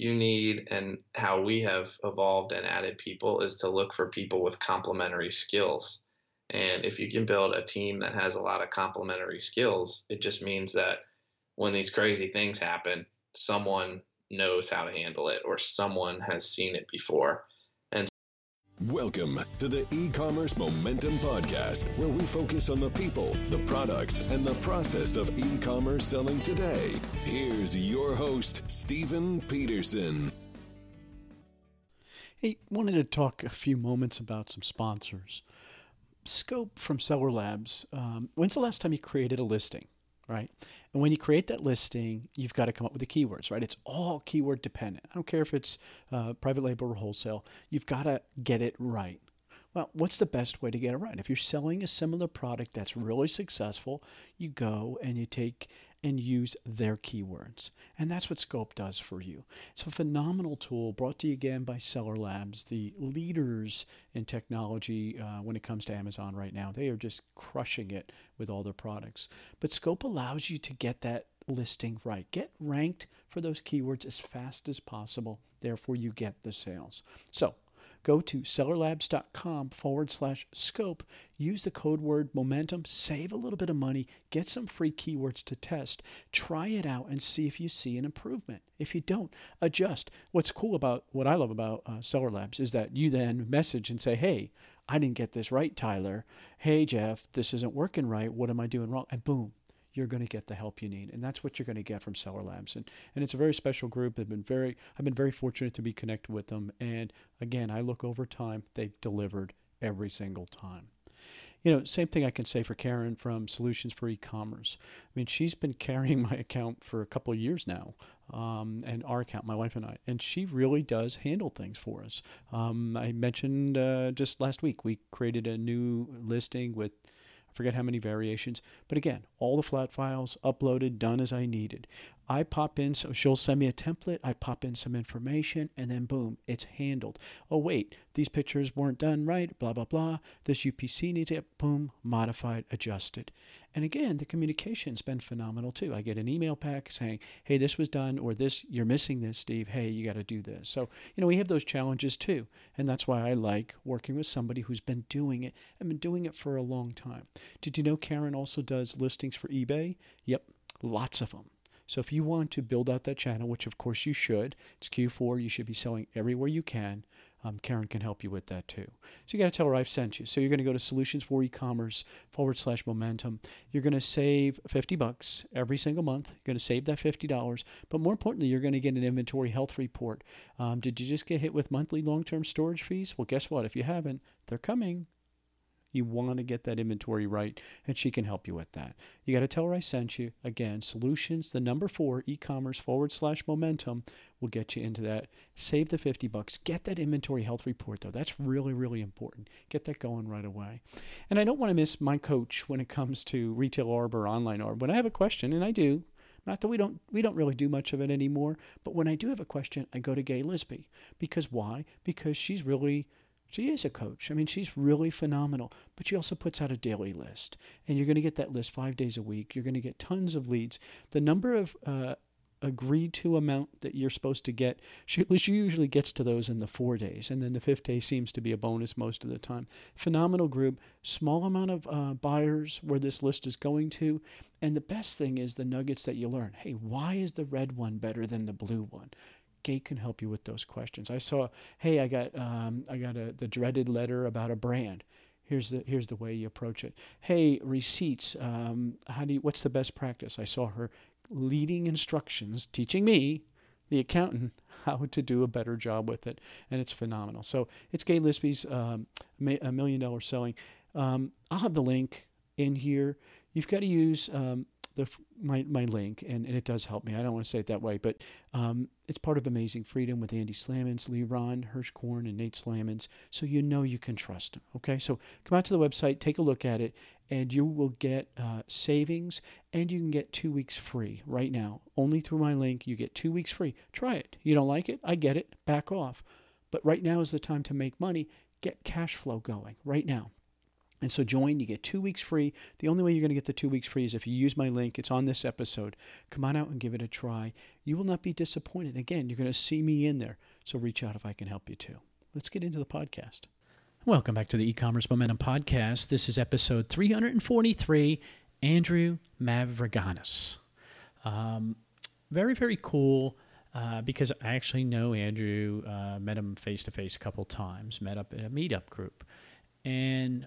you need and how we have evolved and added people is to look for people with complementary skills. And if you can build a team that has a lot of complementary skills, it just means that when these crazy things happen, someone knows how to handle it or someone has seen it before. Welcome to the e-commerce momentum podcast where we focus on the people, the products, and the process of e-commerce selling today. Here's your host, Stephen Peterson. Hey, wanted to talk a few moments about some sponsors. Scope from Seller Labs. Um, when's the last time you created a listing? Right? And when you create that listing, you've got to come up with the keywords, right? It's all keyword dependent. I don't care if it's uh, private label or wholesale, you've got to get it right. Well, what's the best way to get it right? If you're selling a similar product that's really successful, you go and you take and use their keywords. And that's what Scope does for you. It's a phenomenal tool brought to you again by Seller Labs, the leaders in technology uh, when it comes to Amazon right now. They are just crushing it with all their products. But Scope allows you to get that listing right. Get ranked for those keywords as fast as possible. Therefore, you get the sales. So, Go to sellerlabs.com forward slash scope. Use the code word momentum, save a little bit of money, get some free keywords to test, try it out, and see if you see an improvement. If you don't, adjust. What's cool about what I love about uh, Seller Labs is that you then message and say, hey, I didn't get this right, Tyler. Hey, Jeff, this isn't working right. What am I doing wrong? And boom, you're going to get the help you need. And that's what you're going to get from Seller Labs. And, and it's a very special group. They've been very, I've been very fortunate to be connected with them. And again, I look over time, they've delivered every single time. You know, same thing I can say for Karen from Solutions for E-commerce. I mean, she's been carrying my account for a couple of years now, um, and our account, my wife and I, and she really does handle things for us. Um, I mentioned uh, just last week we created a new listing with I forget how many variations. But again, all the flat files uploaded, done as I needed. I pop in, so she'll send me a template, I pop in some information, and then boom, it's handled. Oh, wait, these pictures weren't done right, blah, blah, blah. This UPC needs it, boom, modified, adjusted. And again, the communication's been phenomenal too. I get an email back saying, hey, this was done, or this, you're missing this, Steve. Hey, you got to do this. So, you know, we have those challenges too. And that's why I like working with somebody who's been doing it and been doing it for a long time. Did you know Karen also does listings for eBay? Yep, lots of them. So if you want to build out that channel, which of course you should, it's Q4, you should be selling everywhere you can. Um, Karen can help you with that too. So you got to tell her I've sent you. So you're going to go to solutions for e-commerce forward slash momentum. You're going to save 50 bucks every single month. You're going to save that $50. But more importantly, you're going to get an inventory health report. Um, did you just get hit with monthly long-term storage fees? Well, guess what? If you haven't, they're coming. You want to get that inventory right, and she can help you with that. You got to tell her I sent you. Again, solutions, the number four, e commerce forward slash momentum will get you into that. Save the 50 bucks. Get that inventory health report, though. That's really, really important. Get that going right away. And I don't want to miss my coach when it comes to retail ARB or online ARB. When I have a question, and I do, not that we don't we don't really do much of it anymore, but when I do have a question, I go to Gaye Lisby. Because why? Because she's really she is a coach. I mean, she's really phenomenal, but she also puts out a daily list. And you're going to get that list five days a week. You're going to get tons of leads. The number of uh, agreed to amount that you're supposed to get, she, she usually gets to those in the four days. And then the fifth day seems to be a bonus most of the time. Phenomenal group, small amount of uh, buyers where this list is going to. And the best thing is the nuggets that you learn. Hey, why is the red one better than the blue one? Gate can help you with those questions. I saw, hey, I got um, I got a, the dreaded letter about a brand. Here's the here's the way you approach it. Hey, receipts. Um, how do you, what's the best practice? I saw her leading instructions, teaching me, the accountant, how to do a better job with it, and it's phenomenal. So it's Gaye Lisby's um, a million dollar selling. Um, I'll have the link in here. You've got to use um, the my my link, and, and it does help me. I don't want to say it that way, but um, it's part of Amazing Freedom with Andy Slamans, Lee Ron, Hirschkorn, and Nate Slamans, so you know you can trust them. Okay, so come out to the website, take a look at it, and you will get uh, savings, and you can get two weeks free right now. Only through my link, you get two weeks free. Try it. You don't like it? I get it. Back off. But right now is the time to make money. Get cash flow going right now. And so join, you get two weeks free. The only way you're going to get the two weeks free is if you use my link. It's on this episode. Come on out and give it a try. You will not be disappointed. Again, you're going to see me in there. So reach out if I can help you too. Let's get into the podcast. Welcome back to the e-commerce momentum podcast. This is episode 343. Andrew Mavraganis. Um, very, very cool. Uh, because I actually know Andrew, uh, met him face to face a couple times, met up at a meetup group. And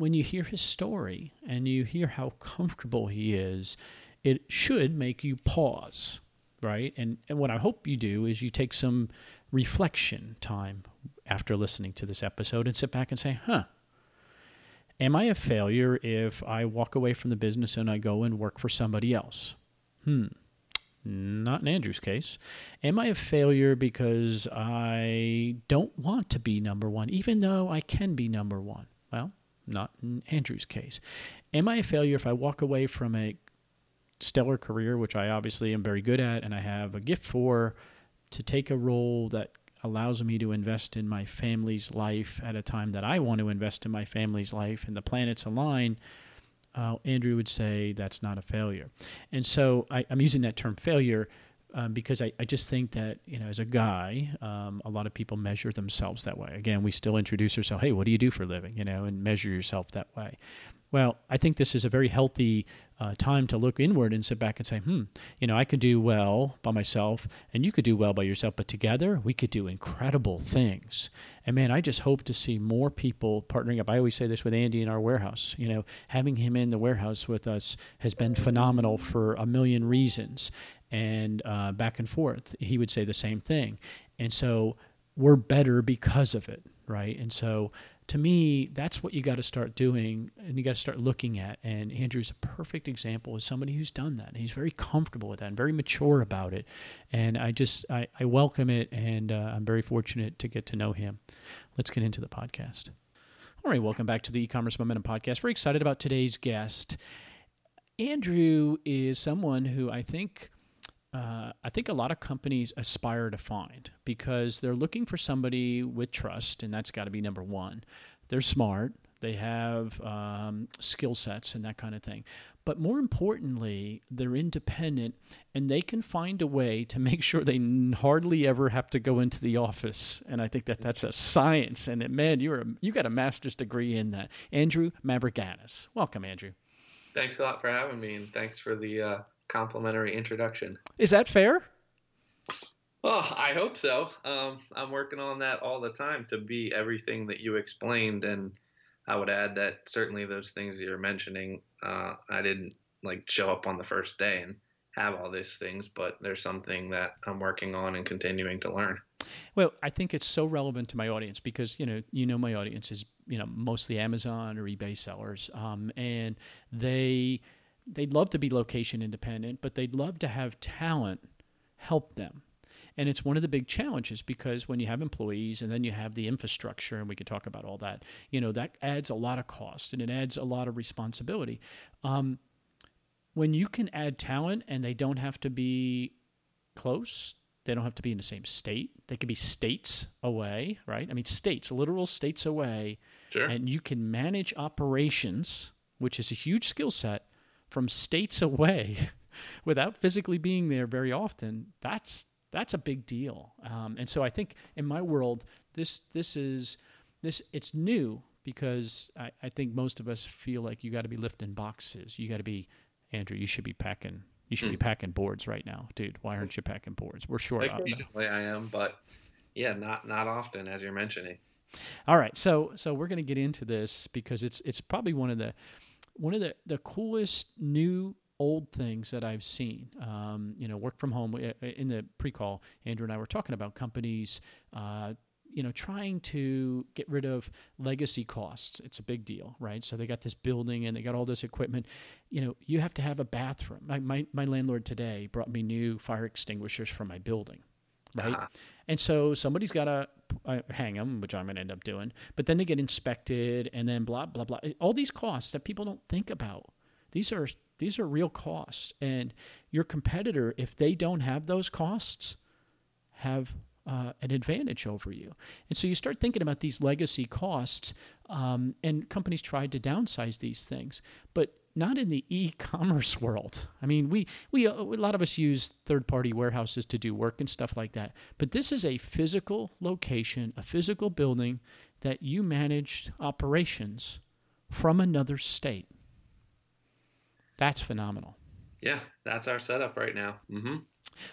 when you hear his story and you hear how comfortable he is, it should make you pause, right? And, and what I hope you do is you take some reflection time after listening to this episode and sit back and say, huh, am I a failure if I walk away from the business and I go and work for somebody else? Hmm. Not in Andrew's case. Am I a failure because I don't want to be number one, even though I can be number one? Well, not in Andrew's case. Am I a failure if I walk away from a stellar career, which I obviously am very good at and I have a gift for, to take a role that allows me to invest in my family's life at a time that I want to invest in my family's life and the planets align? Uh, Andrew would say that's not a failure. And so I, I'm using that term failure um, because I, I just think that you know as a guy um, a lot of people measure themselves that way. Again we still introduce ourselves hey what do you do for a living? You know and measure yourself that way well i think this is a very healthy uh, time to look inward and sit back and say hmm you know i could do well by myself and you could do well by yourself but together we could do incredible things and man i just hope to see more people partnering up i always say this with andy in our warehouse you know having him in the warehouse with us has been phenomenal for a million reasons and uh, back and forth. He would say the same thing. And so we're better because of it, right? And so to me, that's what you got to start doing and you got to start looking at. And Andrew's a perfect example of somebody who's done that. He's very comfortable with that and very mature about it. And I just, I, I welcome it and uh, I'm very fortunate to get to know him. Let's get into the podcast. All right, welcome back to the e-commerce momentum podcast. Very excited about today's guest. Andrew is someone who I think uh, I think a lot of companies aspire to find because they're looking for somebody with trust, and that's got to be number one. They're smart, they have um, skill sets, and that kind of thing. But more importantly, they're independent and they can find a way to make sure they hardly ever have to go into the office. And I think that that's a science. And man, you're a, you got a master's degree in that. Andrew Mavraganis. Welcome, Andrew. Thanks a lot for having me, and thanks for the uh, complimentary introduction. Is that fair? Oh, I hope so. Um, I'm working on that all the time to be everything that you explained, and I would add that certainly those things that you're mentioning, uh, I didn't like show up on the first day and have all these things, but there's something that I'm working on and continuing to learn. Well, I think it's so relevant to my audience because you know you know my audience is you know mostly Amazon or eBay sellers, um, and they they'd love to be location independent, but they'd love to have talent help them. And it's one of the big challenges because when you have employees and then you have the infrastructure, and we could talk about all that, you know, that adds a lot of cost and it adds a lot of responsibility. Um, when you can add talent and they don't have to be close, they don't have to be in the same state. They could be states away, right? I mean, states, literal states away. Sure. And you can manage operations, which is a huge skill set, from states away without physically being there very often, that's that's a big deal. Um, and so I think in my world, this this is this it's new because I, I think most of us feel like you got to be lifting boxes. You got to be Andrew. You should be packing. You should mm. be hmm. packing boards right now, dude. Why aren't you packing boards? We're short. Occasionally I am, but yeah, not not often as you're mentioning. All right, so so we're going to get into this because it's it's probably one of the one of the, the coolest new old things that I've seen. Um, you know, work from home. In the pre-call, Andrew and I were talking about companies. Uh, you know, trying to get rid of legacy costs. It's a big deal, right? So they got this building and they got all this equipment. You know, you have to have a bathroom. My, my, my landlord today brought me new fire extinguishers for my building right? Uh-huh. And so somebody's got to uh, hang them, which I'm going to end up doing. But then they get inspected, and then blah blah blah. All these costs that people don't think about. These are these are real costs, and your competitor, if they don't have those costs, have uh, an advantage over you. And so you start thinking about these legacy costs, um, and companies tried to downsize these things, but not in the e-commerce world. I mean, we we uh, a lot of us use third-party warehouses to do work and stuff like that. But this is a physical location, a physical building that you managed operations from another state. That's phenomenal. Yeah, that's our setup right now. Mm-hmm.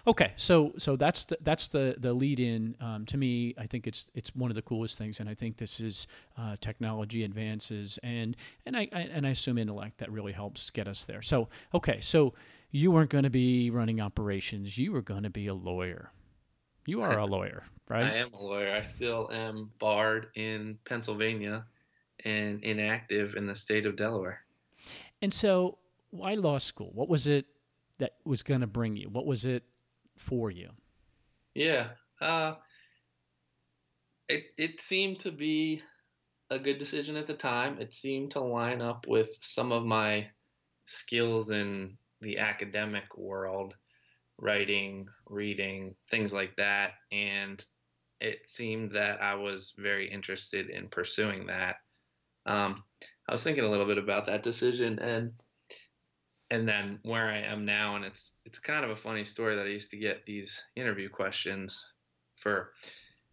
Okay, so so that's the, that's the the lead in. Um, to me, I think it's it's one of the coolest things, and I think this is uh, technology advances, and and I, I, and I assume intellect that really helps get us there. So okay, so you weren't going to be running operations; you were going to be a lawyer. You are a lawyer, right? I am a lawyer. I still am barred in Pennsylvania and inactive in the state of Delaware. And so, why law school? What was it that was going to bring you? What was it for you? Yeah, uh, it it seemed to be a good decision at the time. It seemed to line up with some of my skills in the academic world, writing, reading, things like that, and it seemed that I was very interested in pursuing that. Um, I was thinking a little bit about that decision, and and then where I am now, and it's it's kind of a funny story that I used to get these interview questions for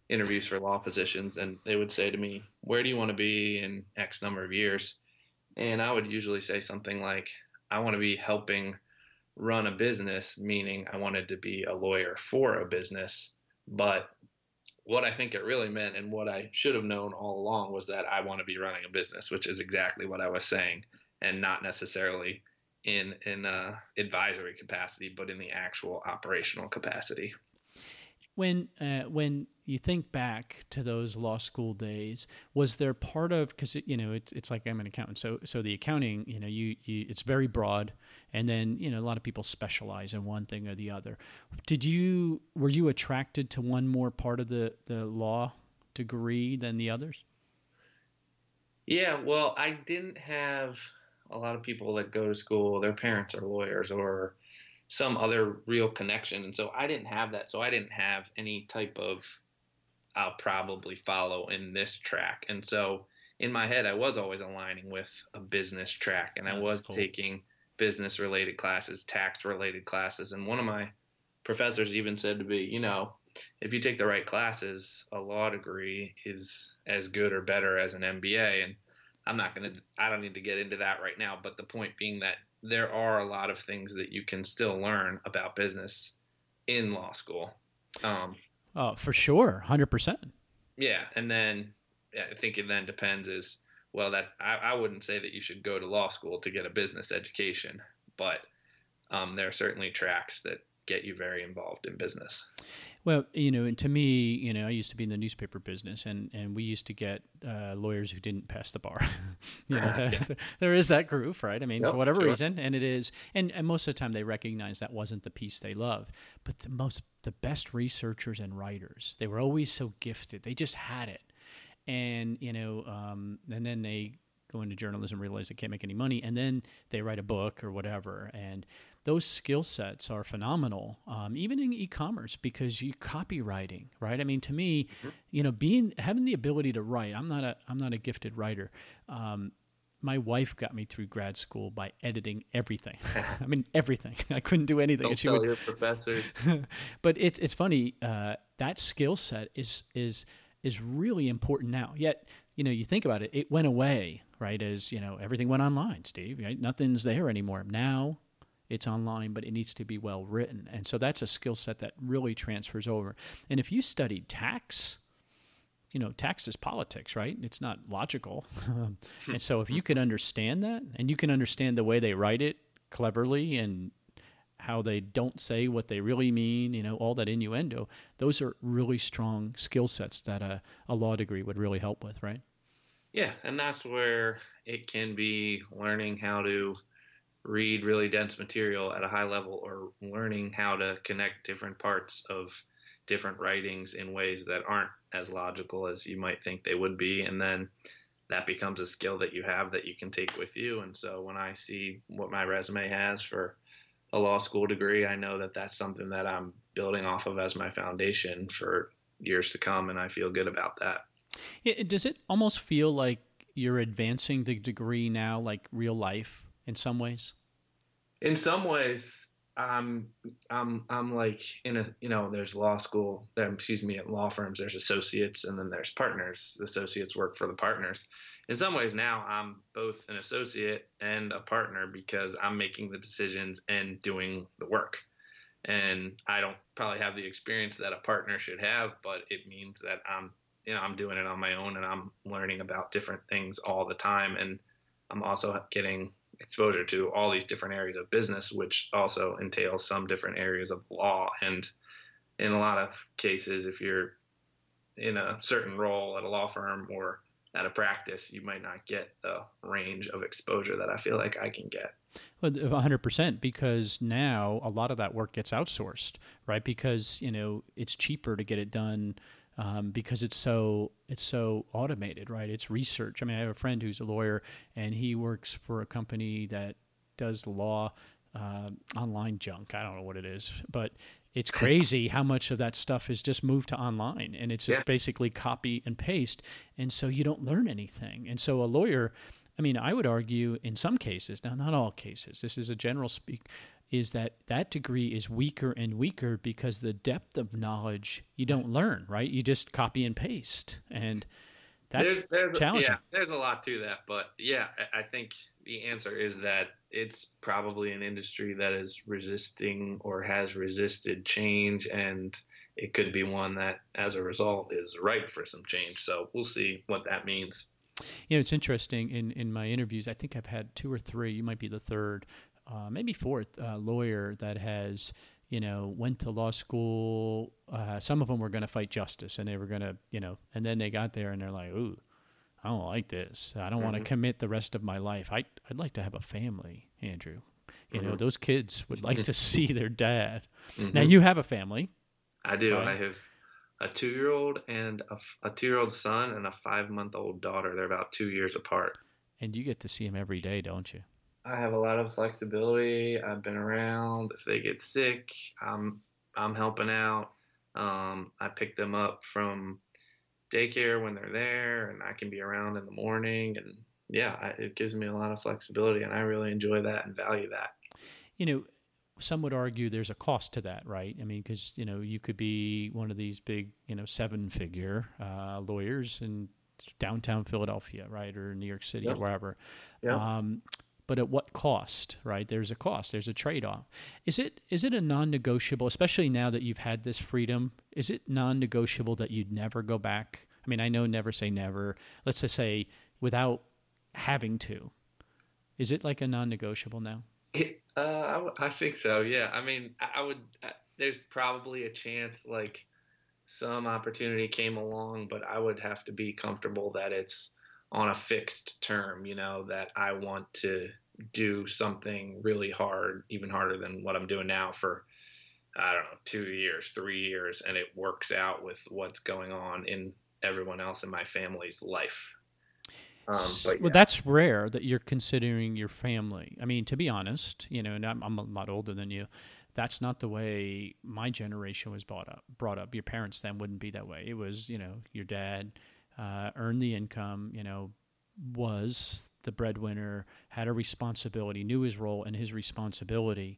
interviews for law positions, and they would say to me, "Where do you want to be in X number of years?" And I would usually say something like, "I want to be helping run a business," meaning I wanted to be a lawyer for a business. But what I think it really meant, and what I should have known all along, was that I want to be running a business, which is exactly what I was saying, and not necessarily in in uh, advisory capacity, but in the actual operational capacity. When uh, when you think back to those law school days, was there part of because you know it's it's like I'm an accountant, so so the accounting you know you, you it's very broad, and then you know a lot of people specialize in one thing or the other. Did you were you attracted to one more part of the the law degree than the others? Yeah, well, I didn't have a lot of people that go to school, their parents are lawyers or some other real connection. And so I didn't have that. So I didn't have any type of I'll probably follow in this track. And so in my head, I was always aligning with a business track and I was cool. taking business related classes, tax related classes. And one of my professors even said to me, you know, if you take the right classes, a law degree is as good or better as an MBA. And I'm not going to, I don't need to get into that right now. But the point being that there are a lot of things that you can still learn about business in law school. Um, oh, for sure. 100%. Yeah. And then yeah, I think it then depends is, well, that I, I wouldn't say that you should go to law school to get a business education, but um, there are certainly tracks that get you very involved in business. Well, you know, and to me, you know, I used to be in the newspaper business, and, and we used to get uh, lawyers who didn't pass the bar. you know, yeah. there is that group, right? I mean, yep, for whatever sure. reason, and it is, and, and most of the time they recognize that wasn't the piece they loved. But the most, the best researchers and writers, they were always so gifted. They just had it, and you know, um, and then they go into journalism, realize they can't make any money, and then they write a book or whatever, and those skill sets are phenomenal, um, even in e-commerce because you copywriting, right? I mean, to me, mm-hmm. you know, being having the ability to write. I'm not a I'm not a gifted writer. Um, my wife got me through grad school by editing everything. I mean, everything. I couldn't do anything. Don't tell would, your professors. but it's it's funny. Uh, that skill set is is is really important now. Yet, you know, you think about it, it went away, right? As you know, everything went online, Steve. Right? Nothing's there anymore. Now it's online, but it needs to be well written. And so that's a skill set that really transfers over. And if you studied tax, you know, tax is politics, right? It's not logical. and so if you can understand that and you can understand the way they write it cleverly and how they don't say what they really mean, you know, all that innuendo, those are really strong skill sets that a, a law degree would really help with, right? Yeah, and that's where it can be learning how to read really dense material at a high level or learning how to connect different parts of different writings in ways that aren't as logical as you might think they would be. And then that becomes a skill that you have that you can take with you. And so when i see what my resume has for a law school degree i know that that's something that i'm building off of as my foundation for years to come, and I feel good about that. Does it almost feel like you're advancing the degree now, like real life, in some ways? In some ways, I'm I'm I'm like in a you know there's law school um, excuse me at law firms there's associates and then there's partners. The associates work for the partners. In some ways now I'm both an associate and a partner because I'm making the decisions and doing the work. And I don't probably have the experience that a partner should have but it means that I'm you know I'm doing it on my own and I'm learning about different things all the time. And I'm also getting exposure to all these different areas of business, which also entails some different areas of law. And in a lot of cases, if you're in a certain role at a law firm or at a practice, you might not get the range of exposure that I feel like I can get. Well, 100% because now a lot of that work gets outsourced, right? Because, you know, it's cheaper to get it done um, because it's so it's so automated, right? It's research. I mean, I have a friend who's a lawyer, and he works for a company that does law uh, online junk. I don't know what it is, but it's crazy how much of that stuff is just moved to online, and it's just yeah. basically copy and paste, and so you don't learn anything. And so a lawyer. I mean, I would argue in some cases, now not all cases, this is a general speak, is that that degree is weaker and weaker because the depth of knowledge you don't learn, right? You just copy and paste, and that's there's, there's challenging. yeah, there's a lot to that, but yeah, I think the answer is that it's probably an industry that is resisting or has resisted change, and it could be one that, as a result, is ripe for some change. So we'll see what that means. You know, it's interesting. In in my interviews, I think I've had two or three. You might be the third uh, maybe fourth uh, lawyer that has you know went to law school. Uh, some of them were going to fight justice, and they were going to you know, and then they got there and they're like, ooh. I don't like this. I don't mm-hmm. want to commit the rest of my life. I I'd like to have a family, Andrew. You mm-hmm. know, those kids would like to see their dad. Mm-hmm. Now you have a family. I do. Right? I have a two-year-old and a, a two-year-old son and a five-month-old daughter. They're about two years apart. And you get to see them every day, don't you? I have a lot of flexibility. I've been around. If they get sick, I'm I'm helping out. Um, I pick them up from daycare when they're there, and I can be around in the morning. And yeah, I, it gives me a lot of flexibility, and I really enjoy that and value that. You know, some would argue there's a cost to that, right? I mean, because you know you could be one of these big, you know, seven-figure uh, lawyers in downtown Philadelphia, right, or New York City, yep. or wherever. Yeah. Um, but at what cost right? There's a cost there's a trade-off. Is it is it a non-negotiable especially now that you've had this freedom is it non-negotiable that you'd never go back? I mean i know never say never. Let's just say without having to. Is it like a non-negotiable now? It, uh, I, I think so yeah. I mean i would uh, there's probably a chance like some opportunity came along but i would have to be comfortable that it's on a fixed term, you know, that I want to do something really hard, even harder than what I'm doing now for, I don't know, two years, three years, and it works out with what's going on in everyone else in my family's life. Um, but, yeah. Well, that's rare that you're considering your family. I mean, to be honest, you know, and I'm, I'm a lot older than you. That's not the way my generation was brought up. Brought up. Your parents then wouldn't be that way. It was, you know, your dad, uh, earned the income, you know, was the breadwinner, had a responsibility, knew his role and his responsibility,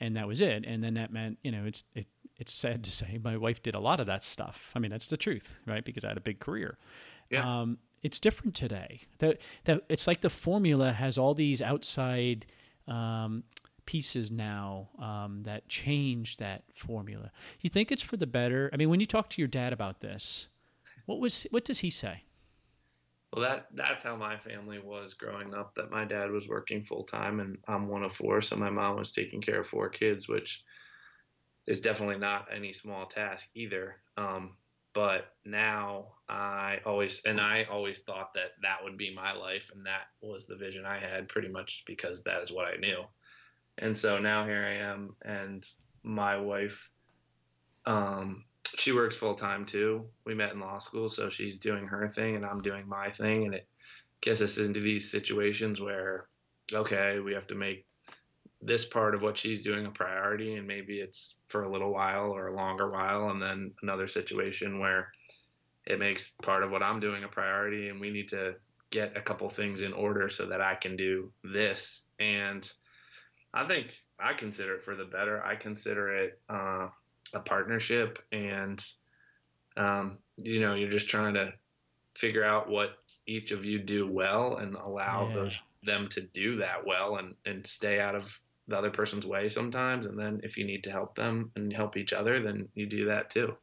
and that was it. And then that meant, you know, it's it, it's sad to say my wife did a lot of that stuff. I mean, that's the truth, right? Because I had a big career. Yeah. Um, it's different today. That that it's like the formula has all these outside um, pieces now um, that change that formula. You think it's for the better? I mean, when you talk to your dad about this, what was what does he say? Well, that that's how my family was growing up. That my dad was working full time, and I'm one of four, so my mom was taking care of four kids, which is definitely not any small task either. Um, but now I always and I always thought that that would be my life, and that was the vision I had, pretty much because that is what I knew. And so now here I am, and my wife um, she works full time too. We met in law school, so she's doing her thing and I'm doing my thing, and it gets us into these situations where, okay, we have to make this part of what she's doing a priority and maybe it's for a little while or a longer while and then another situation where it makes part of what I'm doing a priority and we need to get a couple things in order so that I can do this and I think I consider it for the better. I consider it uh, a partnership and um, you know you're just trying to figure out what each of you do well and allow yeah. those them to do that well and and stay out of the other person's way sometimes. And then if you need to help them and help each other, then you do that too.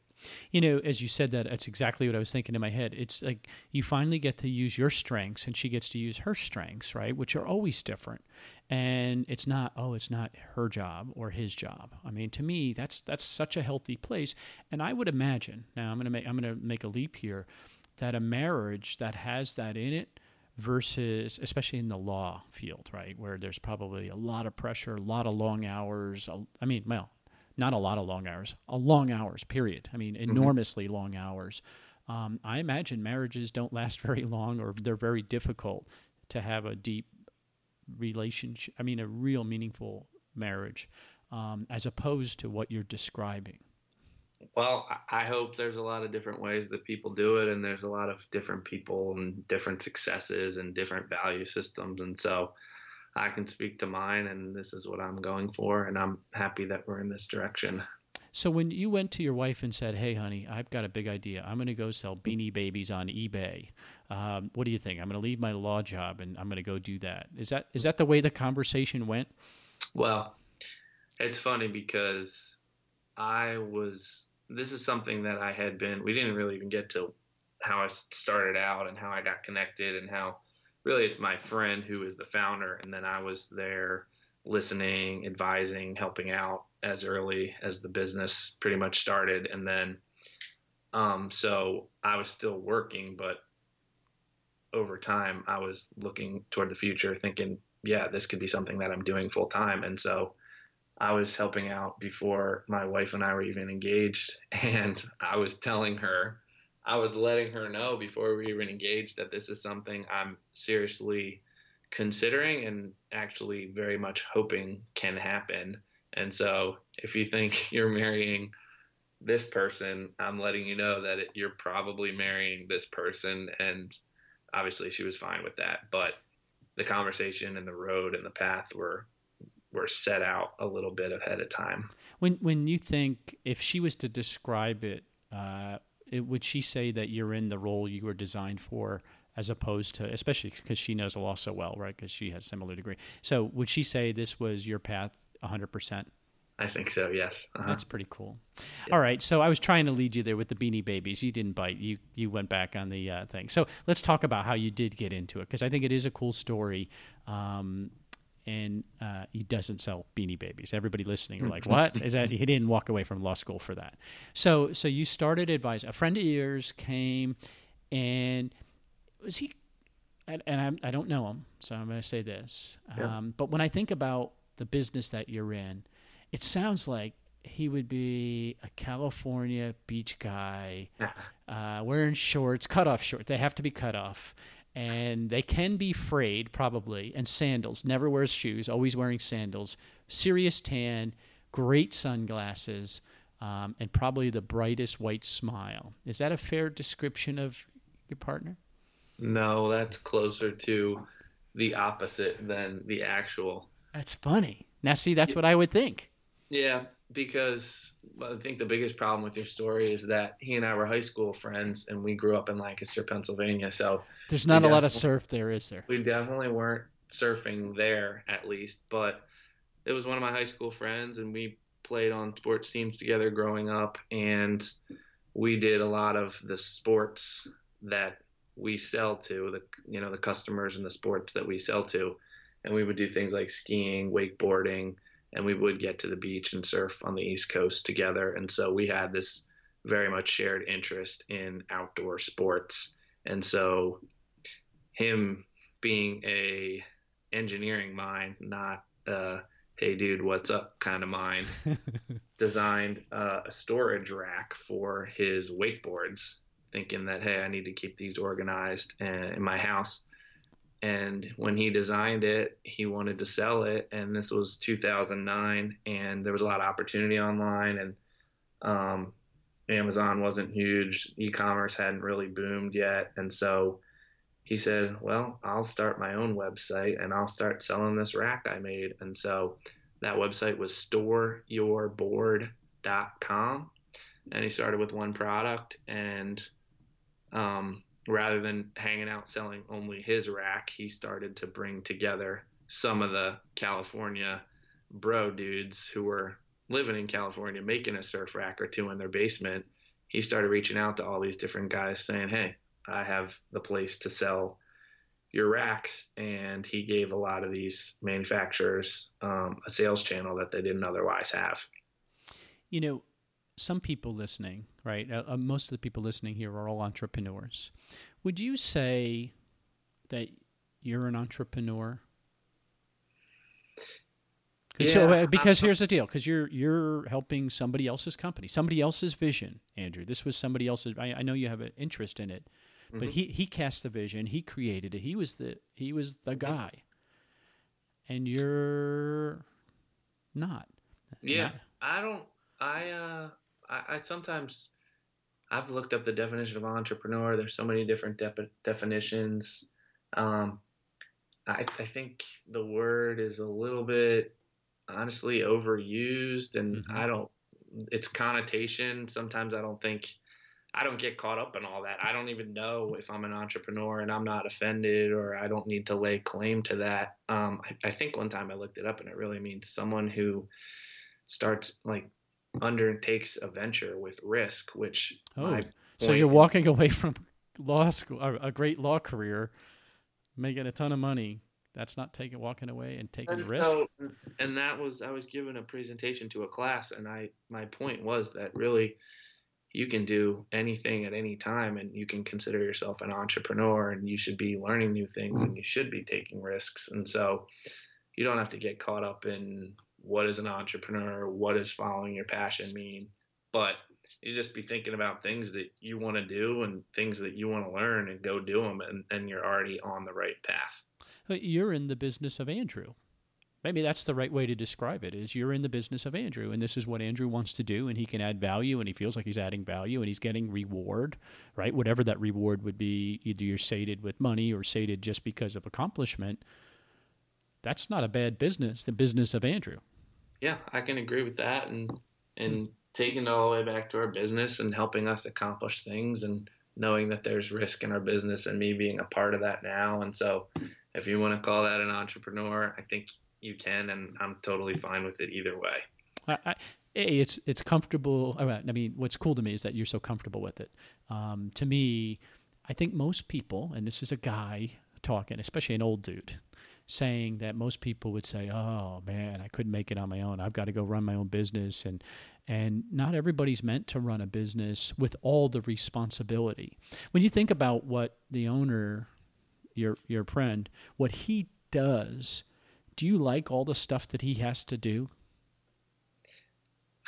You know, as you said that, that's exactly what I was thinking in my head. It's like you finally get to use your strengths and she gets to use her strengths, right? Which are always different. And it's not, oh, it's not her job or his job. I mean, to me, that's that's such a healthy place. And I would imagine, now I'm gonna make I'm gonna make a leap here, that a marriage that has that in it versus especially in the law field, right, where there's probably a lot of pressure, a lot of long hours. I mean, well, not a lot of long hours, a long hours, period. I mean, mm-hmm. enormously mm-hmm. long hours. Um, I imagine marriages don't last very long or they're very difficult to have a deep relationship, I mean, a real meaningful marriage, um, as opposed to what you're describing. Well, I hope there's a lot of different ways that people do it, and there's a lot of different people and different successes and different value systems. And so I can speak to mine, and this is what I'm going for, and I'm happy that we're in this direction. So when you went to your wife and said, "Hey, honey, I've got a big idea. I'm going to go sell Beanie Babies on eBay. Um, what do you think? I'm going to leave my law job and I'm going to go do that." Is that is that the way the conversation went? Well, it's funny because I was this is something that I had been. We didn't really even get to how I started out and how I got connected and how really it's my friend who is the founder, and then I was there listening, advising, helping out as early as the business pretty much started, and then um, so I was still working, but over time I was looking toward the future, thinking, yeah, this could be something that I'm doing full time, and so I was helping out before my wife and I were even engaged. And I was telling her, I was letting her know before we even engaged that this is something I'm seriously considering and actually very much hoping can happen. And so if you think you're marrying this person, I'm letting you know that it, you're probably marrying this person. And obviously she was fine with that. But the conversation and the road and the path were were set out a little bit ahead of time. When when you think if she was to describe it, uh, it, would she say that you're in the role you were designed for, as opposed to, especially because she knows the law so well, right? Because she has similar degree. So would she say this was your path, 100 percent? I think so. Yes. Uh-huh. That's pretty cool. Yeah. All right. So I was trying to lead you there with the Beanie Babies. You didn't bite. You you went back on the uh, thing. So let's talk about how you did get into it because I think it is a cool story. Um, and uh, he doesn't sell beanie babies. Everybody listening are like, "What is that?" He didn't walk away from law school for that. So, so you started advising. A friend of yours came, and was he? And, and I, I don't know him, so I'm going to say this. Yeah. Um, but when I think about the business that you're in, it sounds like he would be a California beach guy, uh, wearing shorts, cut off shorts. They have to be cut off, and they can be frayed probably and sandals. Never wears shoes always wearing sandals. Serious tan great sunglasses um, and probably the brightest white smile. Is that a fair description of your partner? No that's closer to the opposite than the actual. That's funny. Now see that's what i would think. Yeah because I think the biggest problem with your story is that he and I were high school friends and we grew up in Lancaster, Pennsylvania. So there's not a lot of surf there, is there? We definitely weren't surfing there at least, but it was one of my high school friends and we played on sports teams together growing up and we did a lot of the sports that we sell to the you know the customers and the sports that we sell to and we would do things like skiing wakeboarding and we would get to the beach and surf on the East Coast together. And so we had this very much shared interest in outdoor sports. And so him being a engineering mind, not uh, hey dude, what's up kind of mind, designed uh, a storage rack for his wakeboards, thinking that hey, I need to keep these organized uh, in my house. And when he designed it, he wanted to sell it, and this was 2009, and there was a lot of opportunity online, and um, Amazon wasn't huge, e-commerce hadn't really boomed yet, and so he said, "Well, I'll start my own website, and I'll start selling this rack I made." And so that website was storeyourboard.com, and he started with one product, and um, rather than hanging out selling only his rack, he started to bring together some of the California bro dudes who were living in California making a surf rack or two in their basement. He started reaching out to all these different guys saying, Hey, I have the place to sell your racks. And he gave a lot of these manufacturers um, a sales channel that they didn't otherwise have. You know, some people listening, right? Uh, uh, most of the people listening here are all entrepreneurs. Would you say that you're an entrepreneur? Yeah, so, uh, because here's the deal: because you're you're helping somebody else's company, somebody else's vision, Andrew. This was somebody else's. I, I know you have an interest in it, but mm-hmm. he he cast the vision, he created it. He was the he was the guy, and you're not. Yeah, not. I don't. I uh I, I sometimes I've looked up the definition of entrepreneur. There's so many different de- definitions. Um, I, I, think the word is a little bit honestly overused, and mm-hmm. I don't. Its connotation sometimes I don't think I don't get caught up in all that. I don't even know if I'm an entrepreneur, and I'm not offended, or I don't need to lay claim to that. Um, I, I think one time I looked it up, and it really means someone who starts like undertakes a venture with risk, which oh, so you're walking away from law school, a great law career, making a ton of money. That's not taking walking away and taking and risk. So, and that was I was given a presentation to a class, and I my point was that really you can do anything at any time and you can consider yourself an entrepreneur and you should be learning new things and you should be taking risks and so you don't have to get caught up in what is an entrepreneur, what does following your passion mean, but you just be thinking about things that you want to do and things that you want to learn and go do them and, and you're already on the right path. You're in the business of Andrew. Maybe that's the right way to describe it is you're in the business of Andrew and this is what Andrew wants to do and he can add value and he feels like he's adding value and he's getting reward, right? Whatever that reward would be, either you're sated with money or sated just because of accomplishment. That's not a bad business, the business of Andrew yeah, I can agree with that, and and taking it all the way back to our business and helping us accomplish things, and knowing that there's risk in our business, and me being a part of that now. And so, if you want to call that an entrepreneur, I think you can, and I'm totally fine with it either way. It's it's comfortable. I mean, what's cool to me is that you're so comfortable with it. Um, to me, I think most people, and this is a guy talking, especially an old dude, saying that most people would say, "Oh man, I couldn't make it on my own. I've got to go run my own business." And and not everybody's meant to run a business with all the responsibility. When you think about what the owner, your your friend, what he does, do you like all the stuff that he has to do?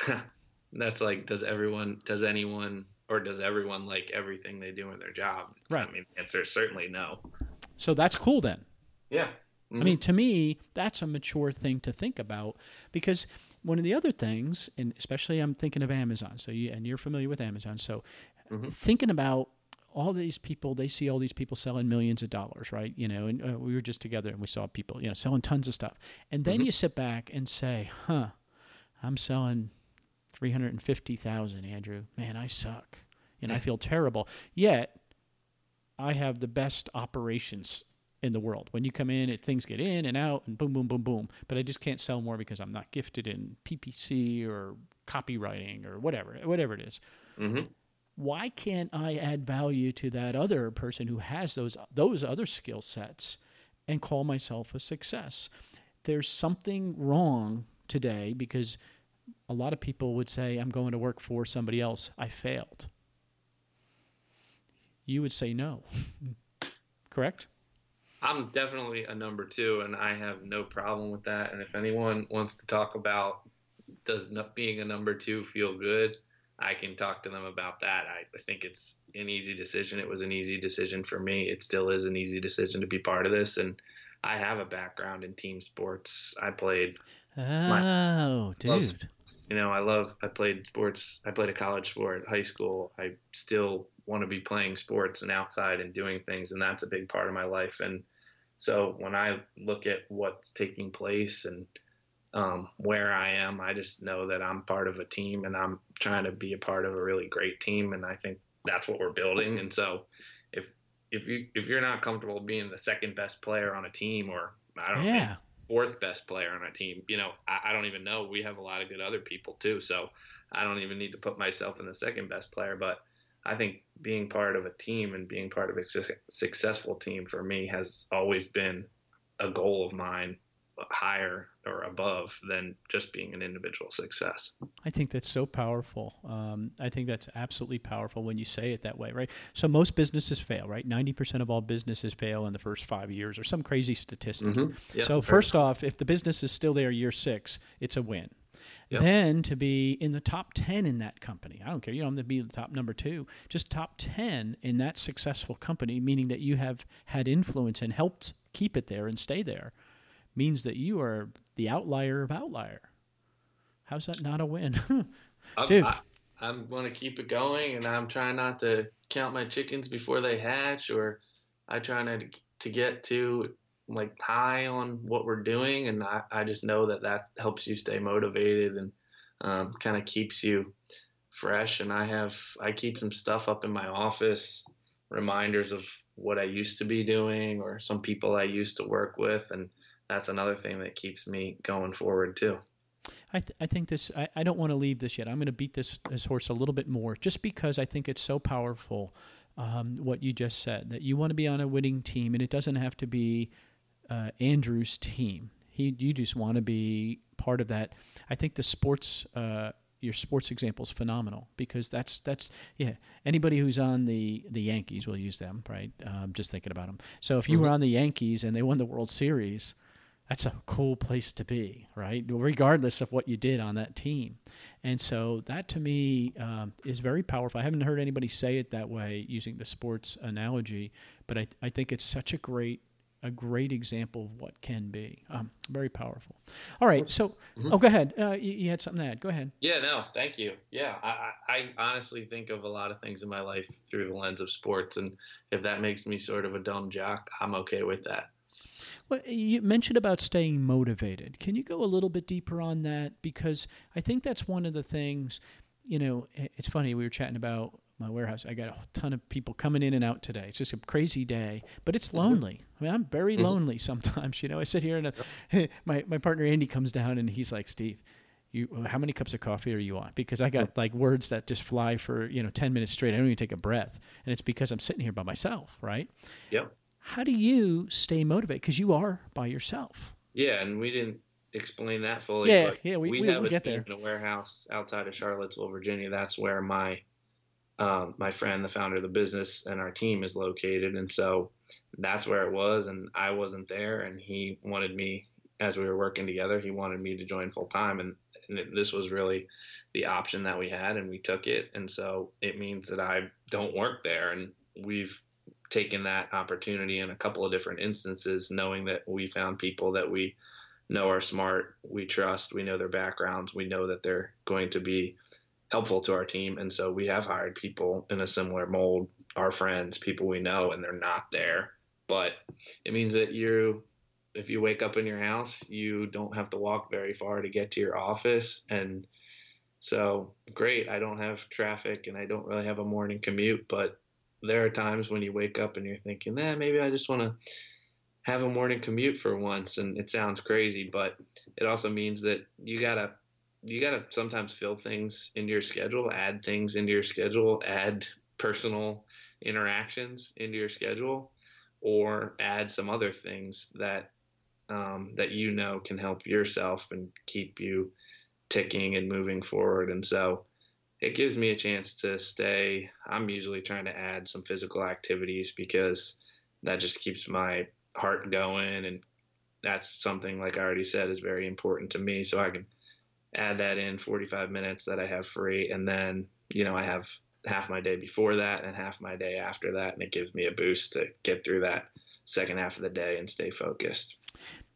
That's like, does everyone, does anyone, or does everyone like everything they do in their job? Right. I mean, the answer is certainly no. So that's cool then. Yeah. Mm-hmm. I mean, to me, that's a mature thing to think about because one of the other things, and especially I'm thinking of Amazon. So you and you're familiar with Amazon. So mm-hmm. thinking about all these people, they see all these people selling millions of dollars, right? You know, and uh, we were just together and we saw people, you know, selling tons of stuff. And then mm-hmm. you sit back and say, "Huh, I'm selling 350,000, Andrew. Man, I suck. And I feel terrible." Yet I have the best operations in the world. When you come in, it, things get in and out and boom, boom, boom, boom. But I just can't sell more because I'm not gifted in PPC or copywriting or whatever, whatever it is. Mm-hmm. Why can't I add value to that other person who has those those other skill sets and call myself a success? There's something wrong today because a lot of people would say, I'm going to work for somebody else. I failed. You would say no. Correct? I'm definitely a number two, and I have no problem with that. And if anyone wants to talk about does being a number two feel good, I can talk to them about that. I, I think it's an easy decision. It was an easy decision for me. It still is an easy decision to be part of this. And I have a background in team sports. I played. Oh, my, dude. you know, I love. I played sports. I played a college sport, high school. I still want to be playing sports and outside and doing things, and that's a big part of my life. And so when I look at what's taking place and um, where I am. I just know that I'm part of a team and I'm trying to be a part of a really great team. And I think that's what we're building. And so if, if you, if you're not comfortable being the second best player on a team or I don't yeah. know, fourth best player on a team, you know, I, I don't even know. We have a lot of good other people too. So I don't even need to put myself in the second best player, but I think being part of a team and being part of a successful team for me has always been a goal of mine higher or above than just being an individual success. I think that's so powerful. Um, I think that's absolutely powerful when you say it that way, right? So most businesses fail, right? Ninety percent of all businesses fail in the first five years, or some crazy statistic. Mm-hmm. Yep, so first off, if the business is still there year six, it's a win. Yep. Then to be in the top 10 in that company, I don't care, you don't have to be the top number two, just top 10 in that successful company, meaning that you have had influence and helped keep it there and stay there means that you are the outlier of outlier. How's that not a win? Dude. I, I'm going to keep it going, and I'm trying not to count my chickens before they hatch, or I try not to get too like high on what we're doing, and I, I just know that that helps you stay motivated and um, kind of keeps you fresh. And I have I keep some stuff up in my office, reminders of what I used to be doing, or some people I used to work with, and that's another thing that keeps me going forward too. I, th- I think this I, I don't want to leave this yet i'm going to beat this this horse a little bit more just because i think it's so powerful um, what you just said that you want to be on a winning team and it doesn't have to be uh, andrew's team he you just want to be part of that i think the sports uh, your sports example is phenomenal because that's that's yeah anybody who's on the the Yankees will use them right um, just thinking about them so if you mm-hmm. were on the Yankees and they won the World Series that's a cool place to be, right? Regardless of what you did on that team. And so that to me um, is very powerful. I haven't heard anybody say it that way using the sports analogy, but I, I think it's such a great a great example of what can be. Um, very powerful. All right, so mm-hmm. oh, go ahead. Uh, you, you, had something to add. Go ahead. Yeah, no, thank you. Yeah, I, I honestly think of a lot of things in my life through the lens of sports, and if that makes me sort of a dumb jock, I'm okay with that. Well, you mentioned about staying motivated. Can you go a little bit deeper on that? Because I think that's one of the things, you know, it's funny. We were chatting about my warehouse. I got a ton of people coming in and out today. It's just a crazy day, but it's mm-hmm. lonely. I mean, I'm very mm-hmm. lonely sometimes. You know, I sit here and a, my my partner Andy comes down and he's like, Steve, you how many cups of coffee are you on? Because I got like words that just fly for you know ten minutes straight. I don't even take a breath, and it's because I'm sitting here by myself, right? Yep how do you stay motivated? Because you are by yourself. Yeah, and we didn't explain that fully. Yeah, yeah, we, we, we have we a get team there. in a warehouse outside of Charlottesville, Virginia. That's where my um, my friend, the founder of the business, and our team is located, and so that's where it was. And I wasn't there, and he wanted me as we were working together. He wanted me to join full time, and, and it, this was really the option that we had, and we took it. And so it means that I don't work there, and we've taken that opportunity in a couple of different instances, knowing that we found people that we know are smart, we trust, we know their backgrounds, we know that they're going to be helpful to our team. And so we have hired people in a similar mold, our friends, people we know, and they're not there. But it means that you, if you wake up in your house, you don't have to walk very far to get to your office. And so great, I don't have traffic and I don't really have a morning commute, but there are times when you wake up and you're thinking, eh, maybe I just want to have a morning commute for once. And it sounds crazy, but it also means that you gotta you gotta sometimes fill things into your schedule, add things into your schedule, add personal interactions into your schedule, or add some other things that um, that you know can help yourself and keep you ticking and moving forward. And so it gives me a chance to stay. I'm usually trying to add some physical activities because that just keeps my heart going. And that's something, like I already said, is very important to me. So I can add that in 45 minutes that I have free. And then you know, I have half my day before that and half my day after that, and it gives me a boost to get through that second half of the day and stay focused.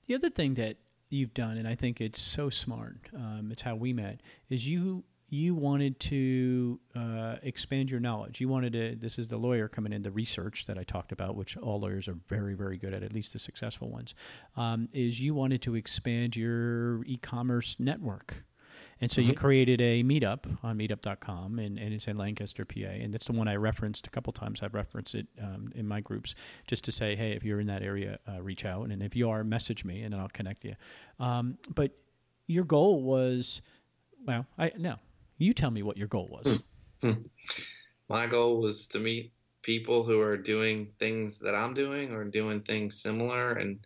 The other thing that you've done, and I think it's so smart, um, it's how we met, is you you wanted to uh, expand your knowledge. You wanted to. This is the lawyer coming in. The research that I talked about, which all lawyers are very, very good at, at least the successful ones, um, is you wanted to expand your e-commerce network. And so mm-hmm. you created a meetup on meetup.com, and, and it's in Lancaster, PA. And that's the one I referenced a couple times. I've referenced it um, in my groups just to say, hey, if you're in that area, uh, reach out. And if you are, message me, and then I'll connect you. Um, but your goal was, well, I no, you tell me what your goal was. Hmm. Hmm. My goal was to meet people who are doing things that I'm doing or doing things similar and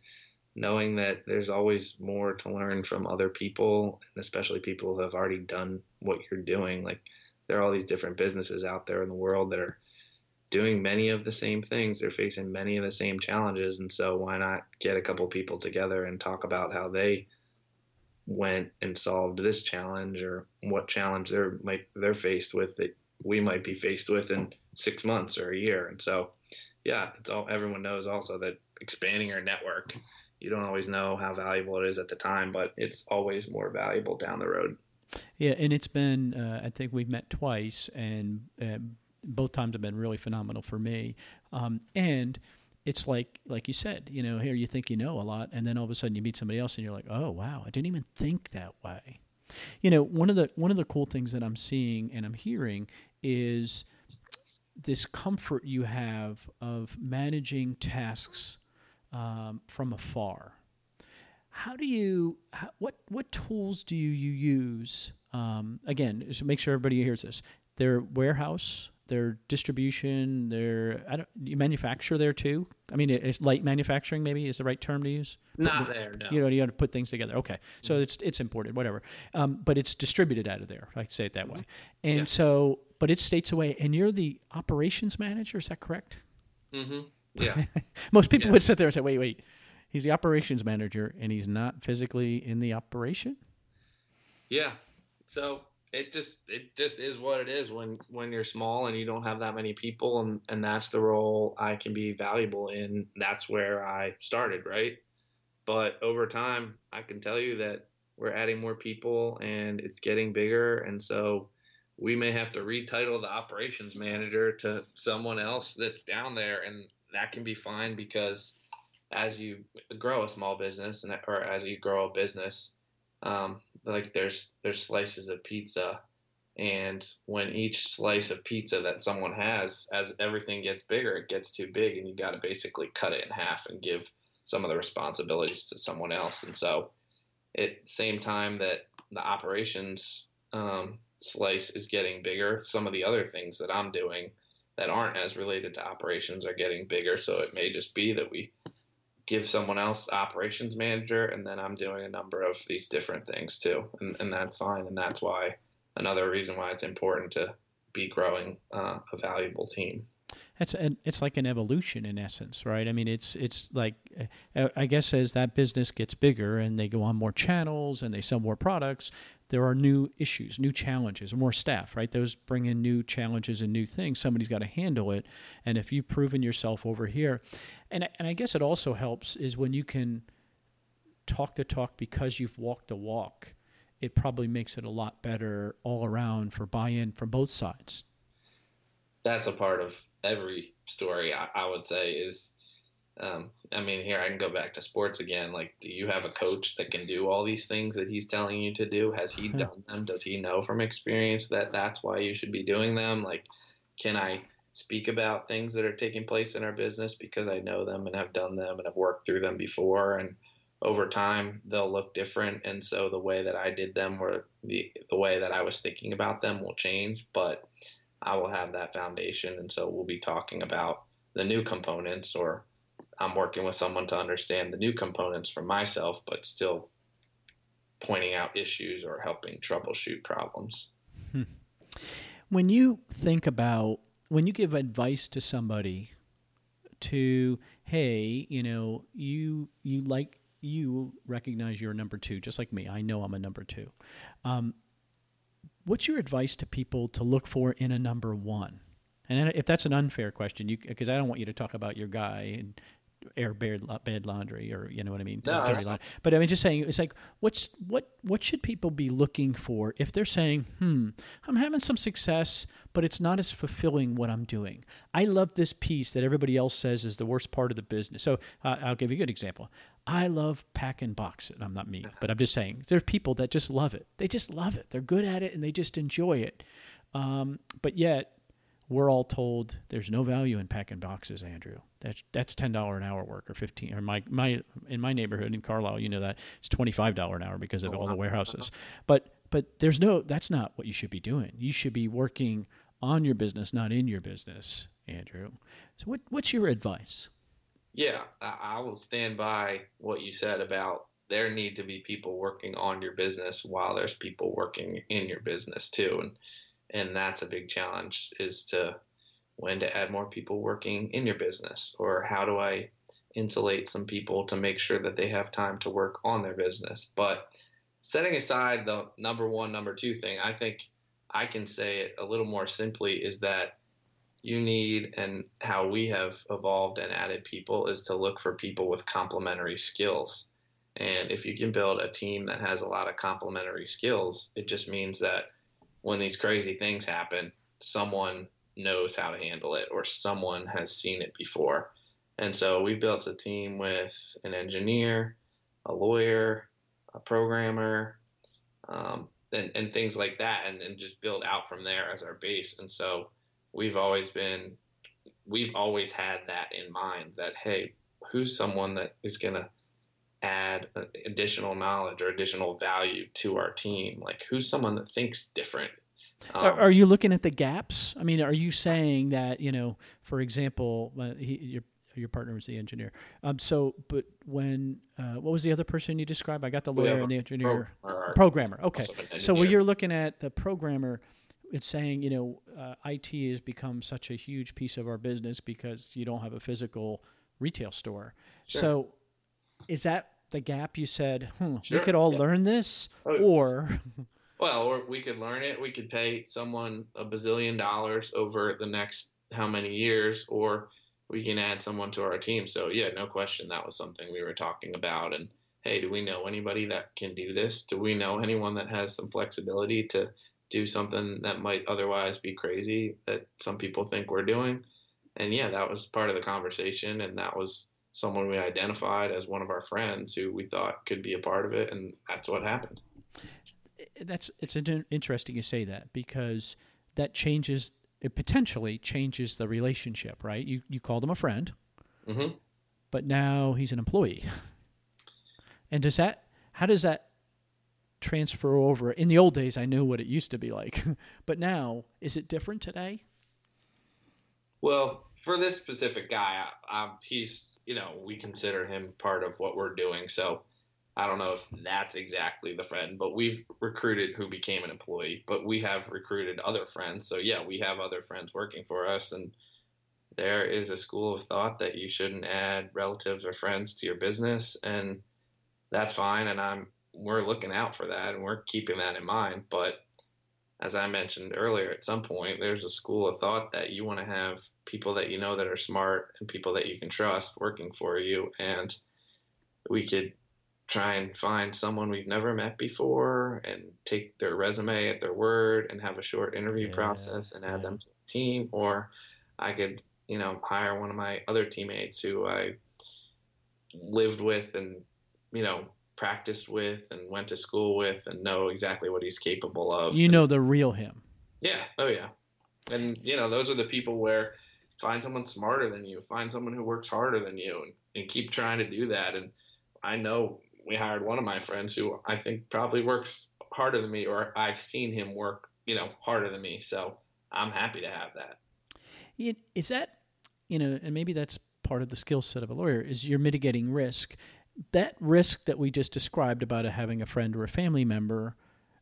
knowing that there's always more to learn from other people, and especially people who have already done what you're doing. Like there are all these different businesses out there in the world that are doing many of the same things. They're facing many of the same challenges, and so why not get a couple people together and talk about how they went and solved this challenge or what challenge they're might they're faced with that we might be faced with in six months or a year. And so, yeah, it's all everyone knows also that expanding your network, you don't always know how valuable it is at the time, but it's always more valuable down the road. Yeah, and it's been uh, I think we've met twice, and uh, both times have been really phenomenal for me. Um, and it's like like you said, you know, here you think you know a lot, and then all of a sudden you meet somebody else, and you're like, oh wow, I didn't even think that way. You know, one of the one of the cool things that I'm seeing and I'm hearing is this comfort you have of managing tasks um, from afar. How do you? How, what what tools do you, you use? Um, again, so make sure everybody hears this. Their warehouse their distribution, their I don't you manufacture there too. I mean, it's light manufacturing maybe is the right term to use. Not there, no. You know, you got to put things together. Okay, so mm-hmm. it's it's imported, whatever, um, but it's distributed out of there. I say it that mm-hmm. way. And yeah. so, but it's states away, and you're the operations manager. Is that correct? Mm-hmm. Yeah. Most people yeah. would sit there and say, "Wait, wait." He's the operations manager, and he's not physically in the operation. Yeah. So it just it just is what it is when when you're small and you don't have that many people and and that's the role I can be valuable in that's where I started right but over time I can tell you that we're adding more people and it's getting bigger and so we may have to retitle the operations manager to someone else that's down there and that can be fine because as you grow a small business and or as you grow a business um, like there's there's slices of pizza. And when each slice of pizza that someone has as everything gets bigger it gets too big and you got to basically cut it in half and give some of the responsibilities to someone else. And so at the same time that the operations um, slice is getting bigger some of the other things that i'm doing that aren't as related to operations are getting bigger. So it may just be that we give someone else operations manager and then I'm doing a number of these different things too. And, and that's fine. And that's why another reason why it's important to be growing uh, a valuable team. It's an, it's like an evolution in essence, right? I mean, it's it's like uh, I guess as that business gets bigger and they go on more channels and they sell more products, there are new issues, new challenges, more staff, right? Those bring in new challenges and new things. Somebody's got to handle it, and if you've proven yourself over here, and and I guess it also helps is when you can talk the talk because you've walked the walk. It probably makes it a lot better all around for buy-in from both sides. That's a part of every story I, I would say is um, I mean, here I can go back to sports again. Like, do you have a coach that can do all these things that he's telling you to do? Has he done them? Does he know from experience that that's why you should be doing them? Like, can I speak about things that are taking place in our business because I know them and have done them and have worked through them before? And over time, they'll look different. And so the way that I did them or the, the way that I was thinking about them will change. But I will have that foundation. And so we'll be talking about the new components, or I'm working with someone to understand the new components for myself, but still pointing out issues or helping troubleshoot problems. Hmm. When you think about, when you give advice to somebody to, hey, you know, you, you like, you recognize you're a number two, just like me. I know I'm a number two. Um, what's your advice to people to look for in a number one? And if that's an unfair question, because I don't want you to talk about your guy and air bad, bad laundry or you know what I mean, no, dirty laundry. But I mean, just saying, it's like what's what what should people be looking for if they're saying, hmm, I'm having some success, but it's not as fulfilling what I'm doing. I love this piece that everybody else says is the worst part of the business. So uh, I'll give you a good example. I love packing boxes. I'm not me, but I'm just saying there's people that just love it. They just love it. They're good at it and they just enjoy it. Um, but yet we're all told there's no value in packing boxes, Andrew. That's that's ten dollar an hour work or fifteen or my my in my neighborhood in Carlisle, you know that it's twenty five dollar an hour because of oh, all the warehouses. Uh-huh. But but there's no that's not what you should be doing. You should be working on your business, not in your business, Andrew. So what what's your advice? Yeah, I will stand by what you said about there need to be people working on your business while there's people working in your business too. And and that's a big challenge is to when to add more people working in your business or how do I insulate some people to make sure that they have time to work on their business. But setting aside the number one, number two thing, I think I can say it a little more simply is that you need and how we have evolved and added people is to look for people with complementary skills. And if you can build a team that has a lot of complementary skills, it just means that when these crazy things happen, someone knows how to handle it or someone has seen it before. And so we built a team with an engineer, a lawyer, a programmer, um, and, and things like that, and, and just build out from there as our base. And so we've always been, we've always had that in mind that, hey, who's someone that is going to add additional knowledge or additional value to our team? Like, who's someone that thinks different? Um, are, are, you looking at the gaps? I mean, are you saying that you know, for example, uh, he, your your partner was the engineer. Um, so, but when uh, what was the other person you described? I got the lawyer and the engineer, pro- programmer. Okay, so when you're looking at the programmer, it's saying you know, uh, IT has become such a huge piece of our business because you don't have a physical retail store. Sure. So, is that the gap you said, hmm, sure. we could all yeah. learn this? Oh, or. well, or we could learn it. We could pay someone a bazillion dollars over the next how many years, or we can add someone to our team. So, yeah, no question. That was something we were talking about. And hey, do we know anybody that can do this? Do we know anyone that has some flexibility to do something that might otherwise be crazy that some people think we're doing? And yeah, that was part of the conversation. And that was someone we identified as one of our friends who we thought could be a part of it, and that's what happened. That's it's interesting you say that because that changes it potentially changes the relationship, right? You you called him a friend, mm-hmm. but now he's an employee. and does that how does that transfer over? In the old days, I knew what it used to be like, but now is it different today? Well, for this specific guy, I, I, he's you know, we consider him part of what we're doing. So I don't know if that's exactly the friend, but we've recruited who became an employee, but we have recruited other friends. So yeah, we have other friends working for us and there is a school of thought that you shouldn't add relatives or friends to your business and that's fine and I'm we're looking out for that and we're keeping that in mind, but as I mentioned earlier, at some point, there's a school of thought that you want to have people that you know that are smart and people that you can trust working for you. And we could try and find someone we've never met before and take their resume at their word and have a short interview yeah, process and add yeah. them to the team. Or I could, you know, hire one of my other teammates who I lived with and, you know, practiced with and went to school with and know exactly what he's capable of. You know the real him. Yeah. Oh yeah. And you know those are the people where find someone smarter than you, find someone who works harder than you, and, and keep trying to do that. And I know we hired one of my friends who I think probably works harder than me, or I've seen him work, you know, harder than me. So I'm happy to have that. Is that, you know, and maybe that's part of the skill set of a lawyer is you're mitigating risk that risk that we just described about having a friend or a family member,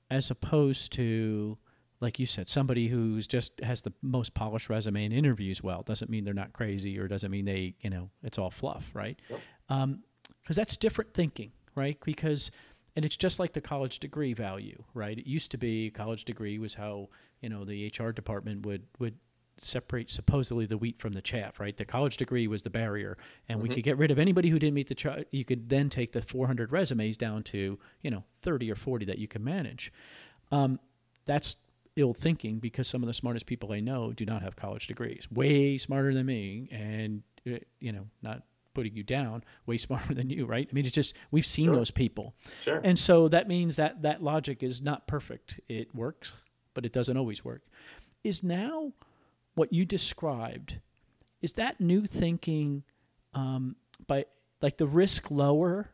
as opposed to, like you said, somebody who's just has the most polished resume and interviews well, doesn't mean they're not crazy or doesn't mean they, you know, it's all fluff, right? Because yep. um, that's different thinking, right? Because and it's just like the college degree value, right? It used to be college degree was how you know the HR department would would separate supposedly the wheat from the chaff, right? The college degree was the barrier, and mm-hmm. we could get rid of anybody who didn't meet the. Ch- you could then take the 400 resumes down to you know 30 or 40 that you can manage. Um, that's ill thinking because some of the smartest people I know do not have college degrees, way smarter than me, and uh, you know not putting you down, way smarter than you, right? I mean, it's just we've seen sure. those people, sure. and so that means that that logic is not perfect. It works, but it doesn't always work. Is now what you described is that new thinking um, by like the risk lower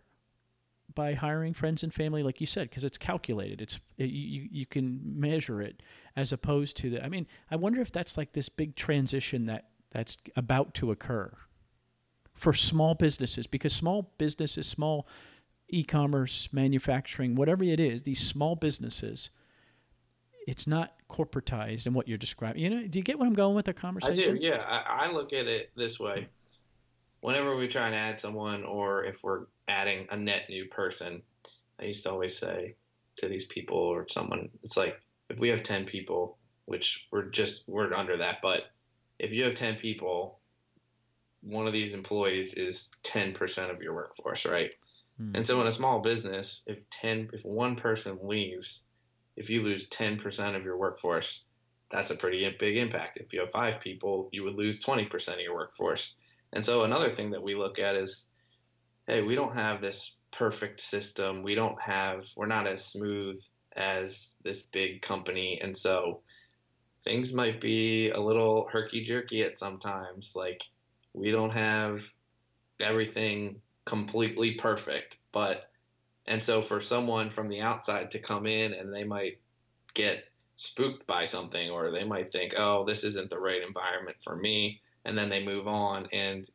by hiring friends and family? Like you said because it's calculated. It's it, you you can measure it as opposed to the I mean I wonder if that's like this big transition that that's about to occur for small businesses because small businesses small e-commerce manufacturing whatever it is these small businesses it's not corporatized in what you're describing. You know, do you get what I'm going with the conversation? I do. Yeah, I, I look at it this way. Whenever we try and add someone, or if we're adding a net new person, I used to always say to these people or someone, it's like if we have ten people, which we're just we're under that, but if you have ten people, one of these employees is ten percent of your workforce, right? Hmm. And so in a small business, if ten if one person leaves, if you lose 10% of your workforce, that's a pretty big impact. If you have five people, you would lose 20% of your workforce. And so another thing that we look at is, hey, we don't have this perfect system. We don't have, we're not as smooth as this big company. And so things might be a little herky jerky at sometimes. Like we don't have everything completely perfect, but and so for someone from the outside to come in and they might get spooked by something or they might think, oh, this isn't the right environment for me. And then they move on. And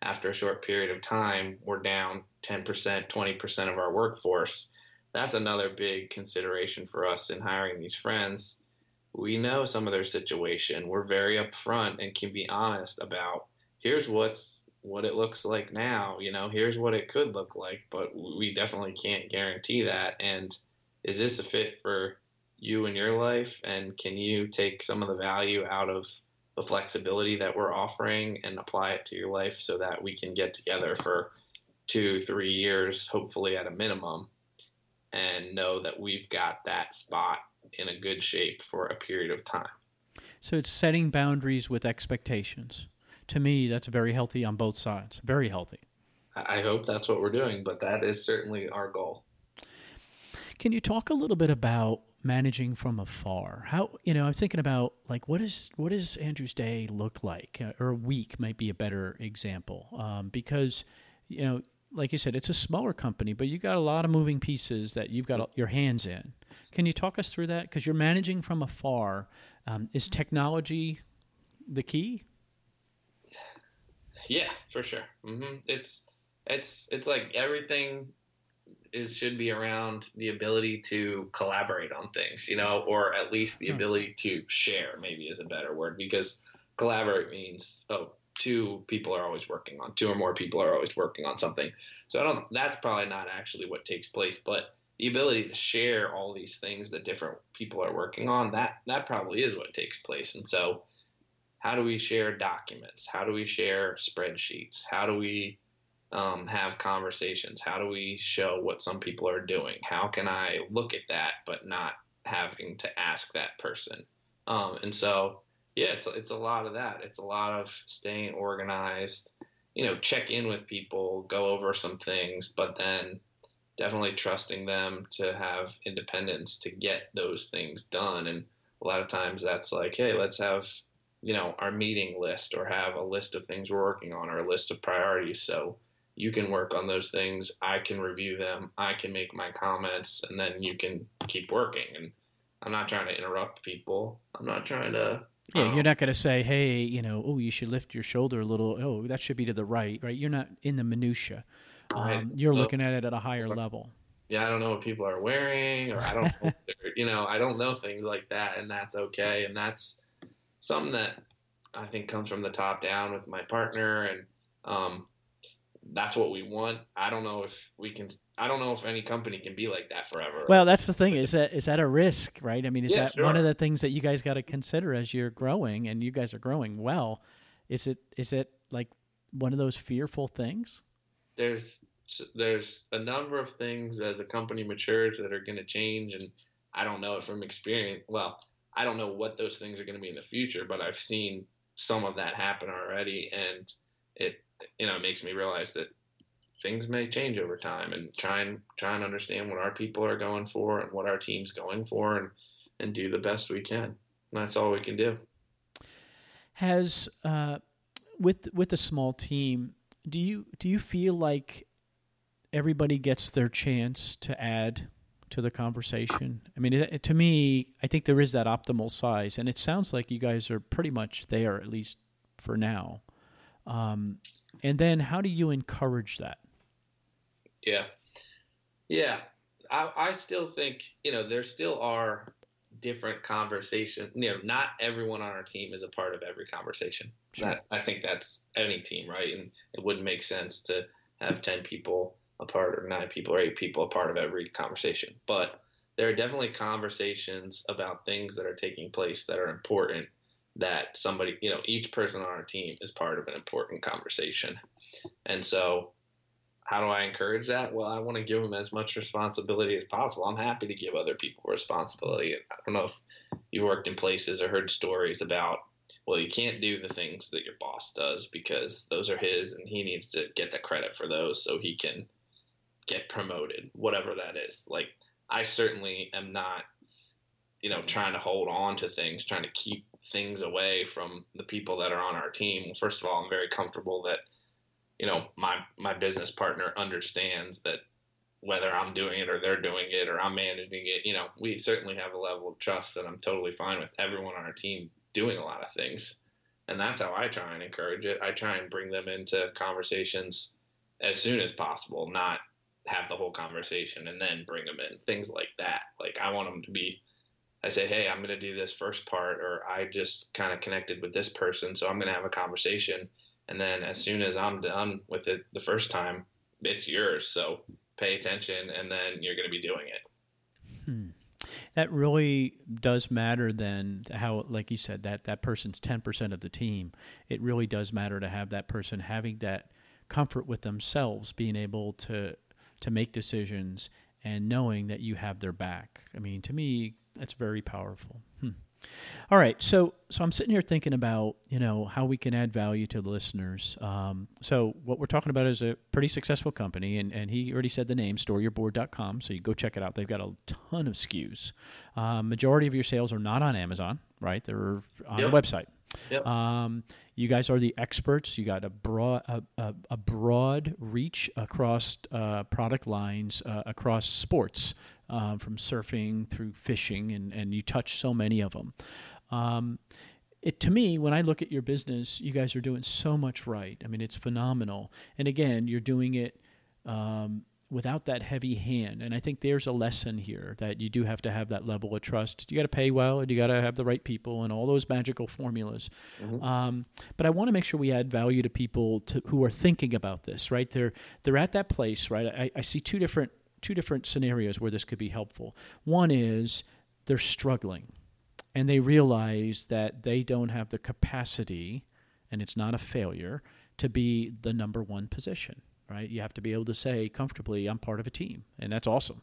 after a short period of time, we're down 10%, 20% of our workforce. That's another big consideration for us in hiring these friends. We know some of their situation. We're very upfront and can be honest about here's what's what it looks like now. You know, here's what it could look like, but we definitely can't guarantee that. And is this a fit for you and your life? And can you take some of the value out of the flexibility that we're offering and apply it to your life so that we can get together for two, three years, hopefully at a minimum, and know that we've got that spot in a good shape for a period of time. So it's setting boundaries with expectations to me, that's very healthy on both sides. Very healthy. I hope that's what we're doing, but that is certainly our goal. Can you talk a little bit about managing from afar? How you know? I'm thinking about like what is what does Andrew's day look like, uh, or a week might be a better example, um, because you know, like you said, it's a smaller company, but you've got a lot of moving pieces that you've got your hands in. Can you talk us through that? Because you're managing from afar. Um, is technology the key? Yeah, for sure. Mm-hmm. It's it's it's like everything is should be around the ability to collaborate on things, you know, or at least the hmm. ability to share. Maybe is a better word because collaborate means oh two people are always working on two or more people are always working on something. So I don't. That's probably not actually what takes place, but the ability to share all these things that different people are working on that that probably is what takes place. And so how do we share documents? How do we share spreadsheets? How do we um, have conversations? How do we show what some people are doing? How can I look at that but not having to ask that person? Um, and so, yeah, it's it's a lot of that. It's a lot of staying organized. You know, check in with people, go over some things, but then definitely trusting them to have independence to get those things done. And a lot of times that's like, hey, let's have you know our meeting list or have a list of things we're working on or a list of priorities. So you can work on those things. I can review them. I can make my comments and then you can keep working. And i'm not trying to interrupt people. I'm not trying to yeah um, you're not going to say hey you know oh you should lift your shoulder a little. Oh that should be to the right right? You're not in the minutia um, you're so, looking at it at a higher level. Yeah i don't know what people are wearing or i don't know you know i don't know things like that and that's okay and that's something that I think comes from the top down with my partner, and um, that's what we want. I don't know if we can. I don't know if any company can be like that forever. Well, that's the thing. Is that is that a risk, right? I mean, is Yeah, that sure. one of the things that you guys got to consider as you're growing, and you guys are growing well? Is it is it like one of those fearful things? there's there's a number of things as a company matures that are going to change, and I don't know it from experience. Well, I don't know what those things are going to be in the future, but I've seen some of that happen already, and it you know makes me realize that things may change over time, and try and try and understand what our people are going for and what our team's going for, and and do the best we can. And that's all we can do. Has uh, with with a small team, do you do you feel like everybody gets their chance to add to the conversation? I mean, it, to me, I think there is that optimal size, and it sounds like you guys are pretty much there, at least for now. Um, and then, how do you encourage that? Yeah. Yeah. I, I still think, you know, there still are different conversations. You know, not everyone on our team is a part of every conversation. Sure. That, I think that's any team, right? And it wouldn't make sense to have 10 people a part or nine people or eight people a part of every conversation. But there are definitely conversations about things that are taking place that are important that somebody, you know, each person on our team is part of an important conversation. And so how do I encourage that? Well, I want to give them as much responsibility as possible. I'm happy to give other people responsibility. I don't know if you've worked in places or heard stories about, well, you can't do the things that your boss does because those are his and he needs to get the credit for those so he can get promoted, whatever that is. Like, I certainly am not, you know, trying to hold on to things, trying to keep things away from the people that are on our team. First of all, I'm very comfortable that you know my my business partner understands that whether I'm doing it or they're doing it or I'm managing it, you know, we certainly have a level of trust that I'm totally fine with everyone on our team doing a lot of things. And that's how I try and encourage it. I try and bring them into conversations as soon as possible, not have the whole conversation and then bring them in. Things like that. Like I want them to be I say, "Hey, I'm going to do this first part or I just kind of connected with this person, so I'm going to have a conversation." And then as soon as I'm done with it the first time, it's yours. So pay attention and then you're going to be doing it. Hmm. That really does matter then how like you said that that person's 10% of the team. It really does matter to have that person having that comfort with themselves being able to to make decisions and knowing that you have their back. I mean, to me that's very powerful. Hmm. All right, so so I'm sitting here thinking about you know how we can add value to the listeners. Um, so what we're talking about is a pretty successful company, and, and he already said the name StoreYourBoard.com. So you go check it out. They've got a ton of SKUs. Um, majority of your sales are not on Amazon, right? They're on Yep. the website. Yep. Um, you guys are the experts. You got a broad a, a, a broad reach across uh, product lines uh, across sports, uh, from surfing through fishing, and, and you touch so many of them. Um, it to me, when I look at your business, you guys are doing so much right. I mean, it's phenomenal. And again, you're doing it um, without that heavy hand. And I think there's a lesson here that you do have to have that level of trust. You got to pay well, and you got to have the right people, and all those magical formulas. Mhm. Um, but I want to make sure we add value to people to, who are thinking about this. Right? They're they're at that place. Right? I, I see two different two different scenarios where this could be helpful. One is they're struggling and they realize that they don't have the capacity and it's not a failure to be the number one position right you have to be able to say comfortably i'm part of a team and that's awesome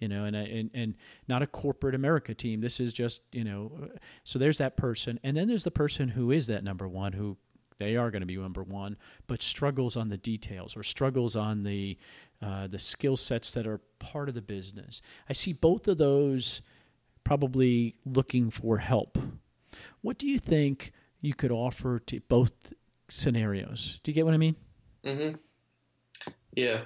you know and and, and not a corporate america team this is just you know so there's that person and then there's the person who is that number one who they are going to be number one, but struggles on the details or struggles on the uh, the skill sets that are part of the business. I see both of those probably looking for help. What do you think you could offer to both scenarios? Do you get what I mean? Mm-hmm. Yeah.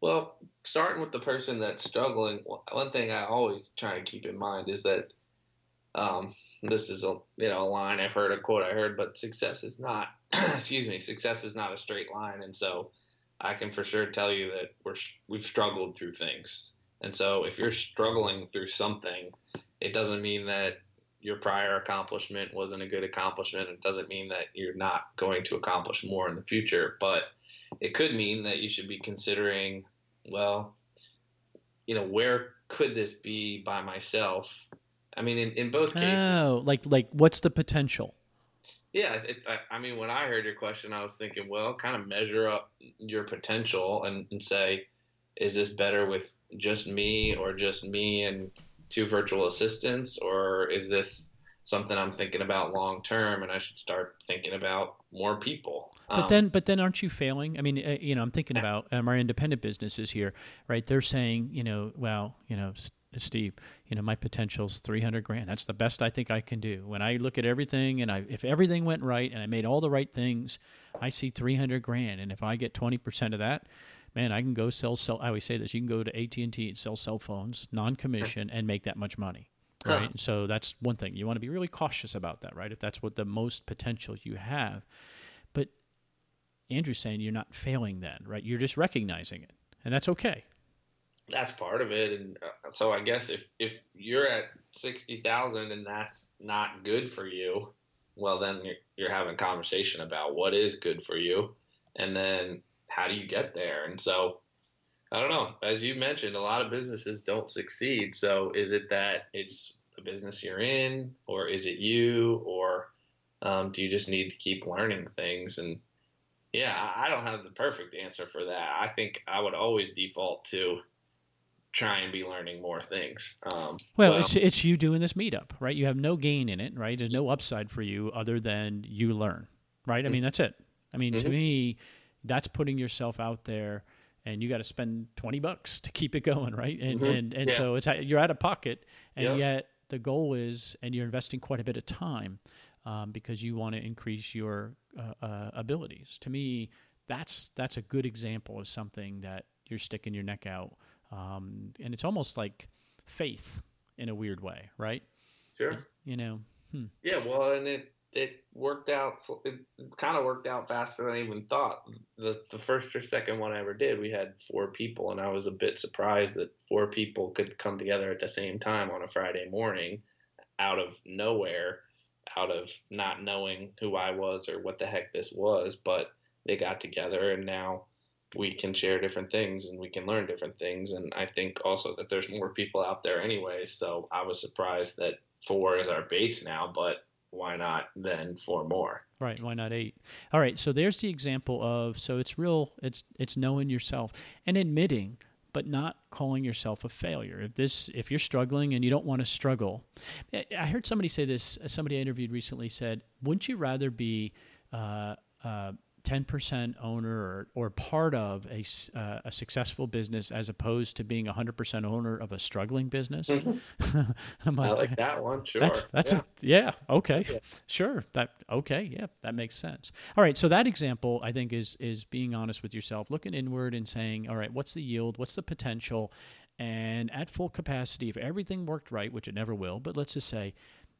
Well, starting with the person that's struggling, one thing I always try to keep in mind is that um, this is a you know a line I've heard, a quote I heard, but success is not excuse me, success is not a straight line, and so I can for sure tell you that we're we've struggled through things, and so if you're struggling through something, it doesn't mean that your prior accomplishment wasn't a good accomplishment. It doesn't mean that you're not going to accomplish more in the future, but it could mean that you should be considering, well, you know, where could this be by myself? I mean, in, in both cases. Oh, like like what's the potential? Yeah, it, I, I, mean, when I heard your question, I was thinking, well, kind of measure up your potential and, and say, is this better with just me or just me and two virtual assistants, or is this something I'm thinking about long term, and I should start thinking about more people. But um, then, but then, aren't you failing? I mean, uh, you know, I'm thinking about um, our independent businesses here, right? They're saying, you know, well, you know, Steve, you know, my potential's 300 grand. That's the best I think I can do. When I look at everything, and I, if everything went right, and I made all the right things, I see 300 grand. And if I get 20 percent of that, man, I can go sell. Cell, I always say this: you can go to AT and T and sell cell phones, non-commission, and make that much money right? Huh. So that's one thing. You want to be really cautious about that, right? If that's what the most potential you have. But Andrew's saying you're not failing then, right? You're just recognizing it, and that's okay. That's part of it, and uh, so I guess if if you're at sixty thousand and that's not good for you, well then you're, you're having conversation about what is good for you, and then how do you get there? And so I don't know. As you mentioned, a lot of businesses don't succeed. So is it that it's the business you're in, or is it you, or um, do you just need to keep learning things? And yeah, I don't have the perfect answer for that. I think I would always default to try and be learning more things. Um, well, it's it's you doing this meetup, right? You have no gain in it, right? There's no upside for you other than you learn, right? I mean, that's it. I mean, mm-hmm. to me, that's putting yourself out there and you got to spend 20 bucks to keep it going right and mm-hmm. and, and yeah. so it's you're out of pocket and yet the goal is and you're investing quite a bit of time um, because you want to increase your uh, uh, abilities to me that's that's a good example of something that you're sticking your neck out um, and it's almost like faith in a weird way right sure you know hmm. yeah well and it it worked out. It kind of worked out faster than I even thought. The the first or second one I ever did, we had four people, and I was a bit surprised that four people could come together at the same time on a Friday morning, out of nowhere, out of not knowing who I was or what the heck this was. But they got together, and now we can share different things and we can learn different things. And I think also that there's more people out there anyway. So I was surprised that four is our base now, but why not then four more? Right. Why not eight? All right. So there's the example of so it's real. It's it's knowing yourself and admitting, but not calling yourself a failure. If this if you're struggling and you don't want to struggle, I heard somebody say this. Somebody I interviewed recently said, "Wouldn't you rather be?" Uh, uh, 10% owner or, or part of a, uh, a successful business as opposed to being 100% owner of a struggling business. Mm-hmm. like, I like that one. Sure. That's, that's yeah. A, yeah. Okay. Yeah. Sure. That, okay. Yeah. That makes sense. All right. So that example I think is, is being honest with yourself, looking inward and saying, all right, what's the yield? What's the potential? And at full capacity, if everything worked right, which it never will, but let's just say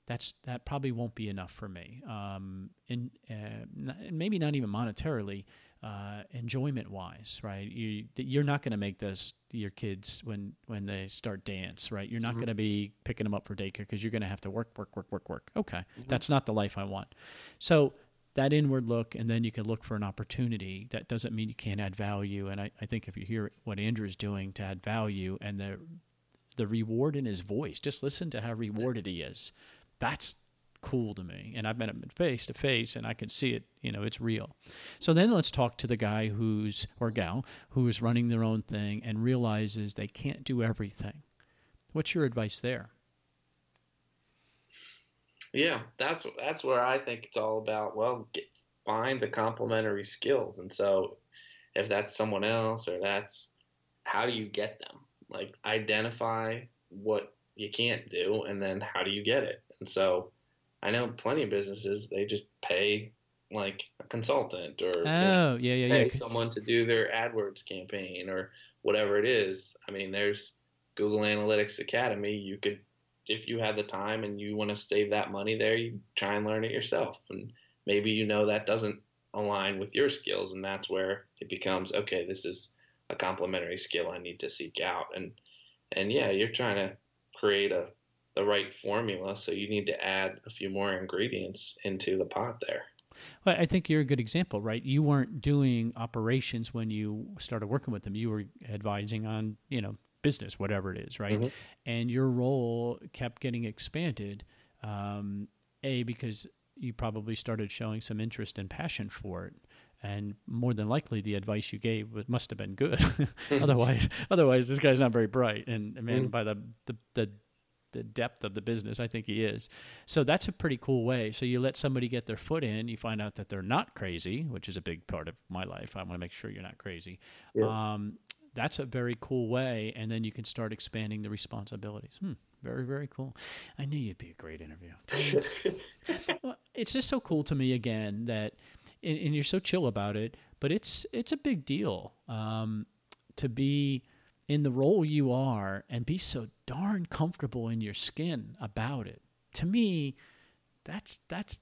that's that probably won't be enough for me. Um, and uh, maybe not even monetarily, uh, enjoyment wise, right? You you're not going to make this your kids when when they start dance, right? You're not mm-hmm. going to be picking them up for daycare because you're going to have to work, work, work, work, work. Okay, mm-hmm. that's not the life I want. So that inward look, and then you can look for an opportunity. That doesn't mean you can't add value. And I, I think if you hear what Andrew's doing to add value and the the reward in his voice, just listen to how rewarded he is that's cool to me. And I've met him face to face and I can see it, you know, it's real. So then let's talk to the guy who's, or gal, who's running their own thing and realizes they can't do everything. What's your advice there? Yeah, that's that's where I think it's all about. Well, get, find the complementary skills, and so if that's someone else or that's how do you get them? Like identify what you can't do, and then how do you get it? And so I know plenty of businesses, they just pay like a consultant or oh, yeah, yeah, pay yeah. someone to do their AdWords campaign or whatever it is. I mean, there's Google Analytics Academy. You could, if you have the time and you want to save that money there, you try and learn it yourself. And maybe you know that doesn't align with your skills, and that's where it becomes okay. This is a complementary skill I need to seek out. And and yeah, you're trying to create a the right formula. So you need to add a few more ingredients into the pot there. Well, I think you're a good example, right? You weren't doing operations when you started working with them. You were advising on, you know, business, whatever it is, right? Mhm. And your role kept getting expanded. Um, a because you probably started showing some interest and passion for it, and more than likely the advice you gave must have been good. otherwise, otherwise this guy's not very bright. And man, Mm. by the, the the the depth of the business, I think he is. So that's a pretty cool way. So you let somebody get their foot in, you find out that they're not crazy, which is a big part of my life. I want to make sure you're not crazy. Yeah. Um, that's a very cool way, and then you can start expanding the responsibilities. Hmm, very, very cool. I knew you'd be a great interview. it's just so cool to me again that, and, and you're so chill about it, but it's it's a big deal um, to be in the role you are and be so darn comfortable in your skin about it. To me, that's that's.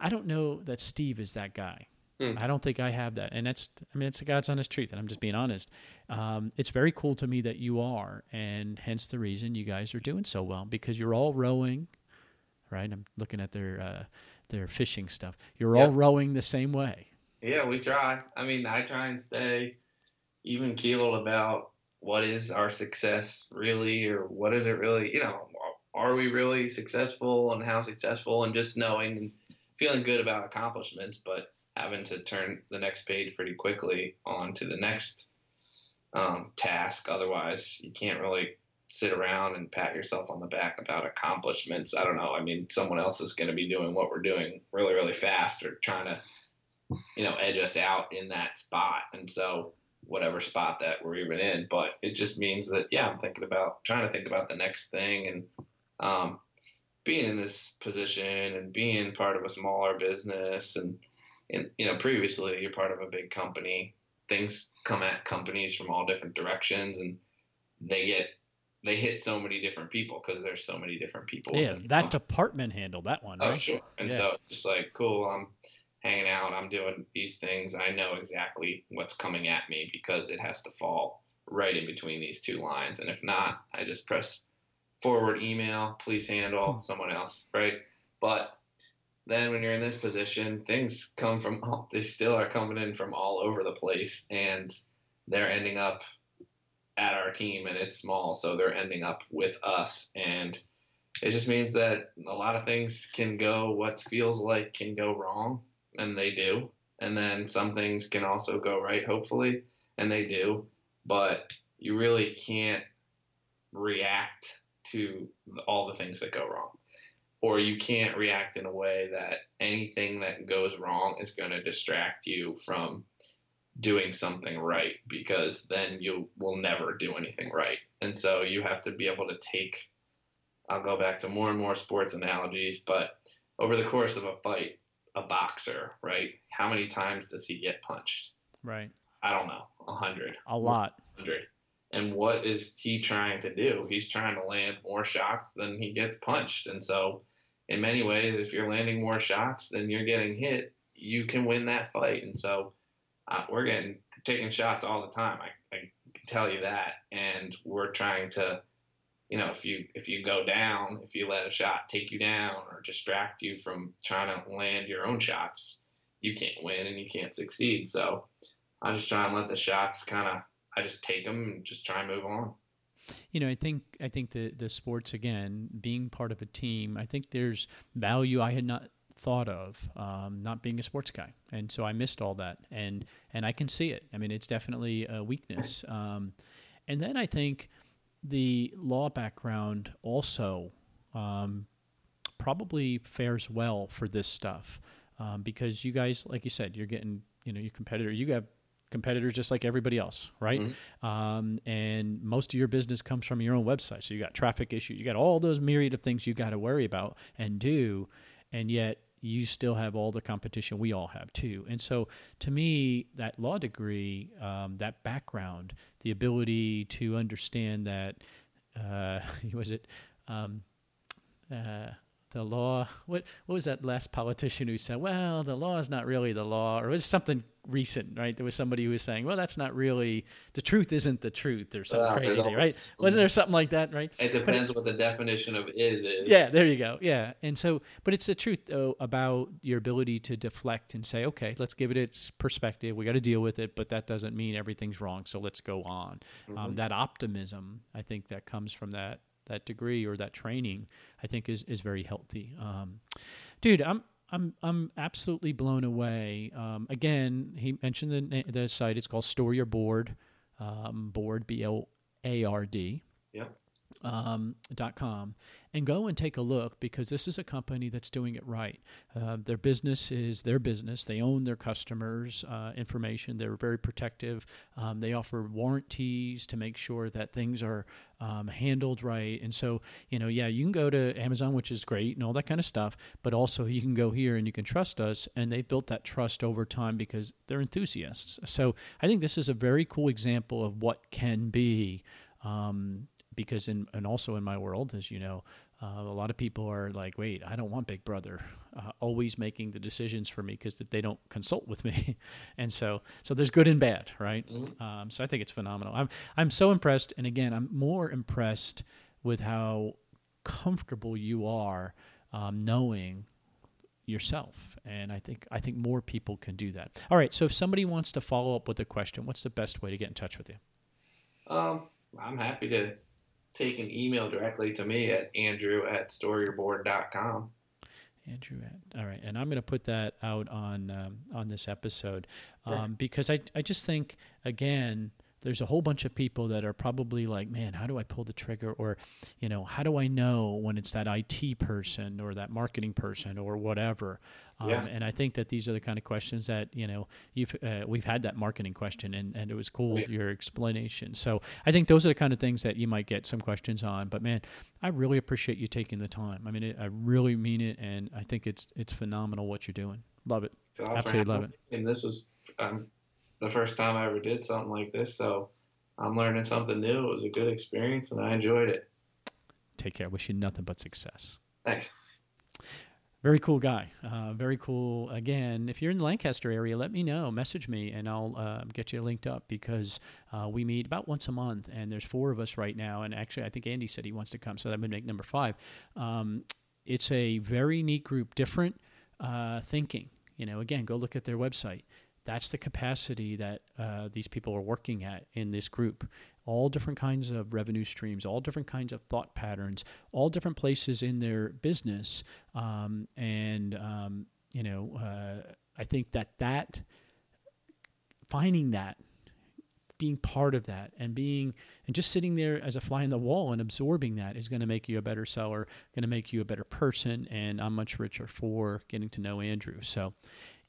I don't know that Steve is that guy. Hmm. I don't think I have that, and that's I mean it's the God's honest truth, and I'm just being honest. Um, it's very cool to me that you are, and hence the reason you guys are doing so well because you're all rowing, right? I'm looking at their uh, their fishing stuff. You're all rowing the same way. Yeah, we try. I mean, I try and stay even keeled about what is our success really, or what is it really, you know, are we really successful and how successful, and just knowing and feeling good about accomplishments, but having to turn the next page pretty quickly on to the next um, task. Otherwise, you can't really sit around and pat yourself on the back about accomplishments. I don't know. I mean, someone else is going to be doing what we're doing really, really fast or trying to you know, edge us out in that spot. And so whatever spot that we're even in, but it just means that, yeah, I'm thinking about trying to think about the next thing and, um, being in this position and being part of a smaller business and, and, you know, previously you're part of a big company, things come at companies from all different directions and they get, they hit so many different people because there's so many different people. Yeah, that department handled that one. right? Oh, sure. And Yeah. so it's just like, cool, I'm hanging out, I'm doing these things. I know exactly what's coming at me because it has to fall right in between these two lines. And if not, I just press forward email, please handle hmm. someone else, right? But then when you're in this position, things come from all, they still are coming in from all over the place and they're ending up at our team and it's small, so they're ending up with us and it just means that a lot of things can go what feels like can go wrong and they do. And then some things can also go right hopefully and they do. But you really can't react to all the things that go wrong. Or you can't react in a way that anything that goes wrong is going to distract you from doing something right because then you will never do anything right. And so you have to be able to take I'll go back to more and more sports analogies, but over the course of a fight, a boxer, right? How many times does he get punched? Right. I don't know, a hundred, A lot. hundred. And what is he trying to do? He's trying to land more shots than he gets punched. And so, in many ways, if you're landing more shots than you're getting hit, you can win that fight. And so, uh, we're getting taking shots all the time. I, I can tell you that. And we're trying to you know, if you if you go down, if you let a shot take you down or distract you from trying to land your own shots, you can't win and you can't succeed. So I just try and let the shots kind of I just take them and just try and move on. You know, I think I think the the sports again being part of a team. I think there's value I had not thought of um, not being a sports guy, and so I missed all that, and and I can see it. I mean, it's definitely a weakness. Um, and then I think the law background also um, probably fares well for this stuff um, because you guys, like you said, you're getting you know your competitor. You have competitors just like everybody else, right? Um, and most of your business comes from your own website. So you got traffic issues, you got all those myriad of things you got to worry about and do, and yet you still have all the competition we all have too. And so, to me, that law degree, um, that background, the ability to understand that, uh, was it, um, uh, the law what what was that last politician who said well the law is not really the law or it was something recent right? There was somebody who was saying well that's not really the truth isn't the truth or something Well, crazy right? Always- wasn't there something like that right? It depends what the definition of is is. yeah there you go yeah. And so but it's the truth though about your ability to deflect and say okay let's give it its perspective we got to deal with it but that doesn't mean everything's wrong so let's go on. Um, that optimism i think that comes from that that degree or that training i think is is very healthy um, dude i'm I'm I'm absolutely blown away. Um, again, he mentioned the the site. It's called Store Your Board, um, board B O A R D Yep. um, dot com and go and take a look because this is a company that's doing it right. Uh, their business is their business. They own their customers' uh, information. They're very protective. Um, they offer warranties to make sure that things are um, handled right. And so, you know, yeah, you can go to Amazon, which is great and all that kind of stuff, but also you can go here and you can trust us. And they've built that trust over time because they're enthusiasts. So I think this is a very cool example of what can be. Um, because in and also in my world, as you know, uh, a lot of people are like, "Wait, I don't want Big Brother. Uh, always making the decisions for me because they don't consult with me," and so so there's good and bad, right? Um, so I think it's phenomenal. I'm I'm so impressed, and again, I'm more impressed with how comfortable you are um, knowing yourself and i think i think more people can do that. All right so if somebody wants to follow up with a question what's the best way to get in touch with you? Um, I'm happy to take an email directly to me at andrew at storeyourboard.com. Andrew, all right, and I'm going to put that out on um, on this episode um, Sure. because I I just think again there's a whole bunch of people that are probably like, man, how do I pull the trigger, or you know, how do I know when it's that IT person or that marketing person or whatever. Um, Yeah. And I think that these are the kind of questions that you know you've uh, we've had that marketing question, and, and it was cool Yeah. your explanation. So I think those are the kind of things that you might get some questions on. But man, I really appreciate you taking the time. I mean, it, I really mean it, and I think it's it's phenomenal what you're doing. Love it. So Absolutely love it. And this was um, the first time I ever did something like this. So I'm learning something new. It was a good experience and I enjoyed it. Take care. Wish you nothing but success. Thanks. Very cool guy. Uh, very cool. Again, if you're in the Lancaster area, let me know. Message me, and I'll uh, get you linked up because uh, we meet about once a month, and there's four of us right now. And actually, I think Andy said he wants to come, so that would make number five. Um, it's a very neat group, different uh, thinking. You know, again, go look at their website. That's the capacity that uh, these people are working at in this group. All different kinds of revenue streams, all different kinds of thought patterns, all different places in their business. Um, and, um, you know, uh, I think that that finding that being part of that and being and just sitting there as a fly in the wall and absorbing that is going to make you a better seller going to make you a better person and i'm much richer for getting to know andrew so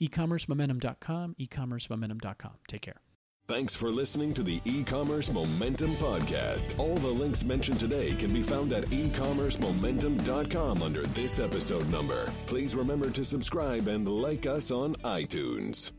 ecommercemomentum.com ecommercemomentum.com take care Thanks for listening to the e-commerce momentum podcast. All the links mentioned today can be found at ecommercemomentum.com under this episode number. Please remember to subscribe and like us on iTunes.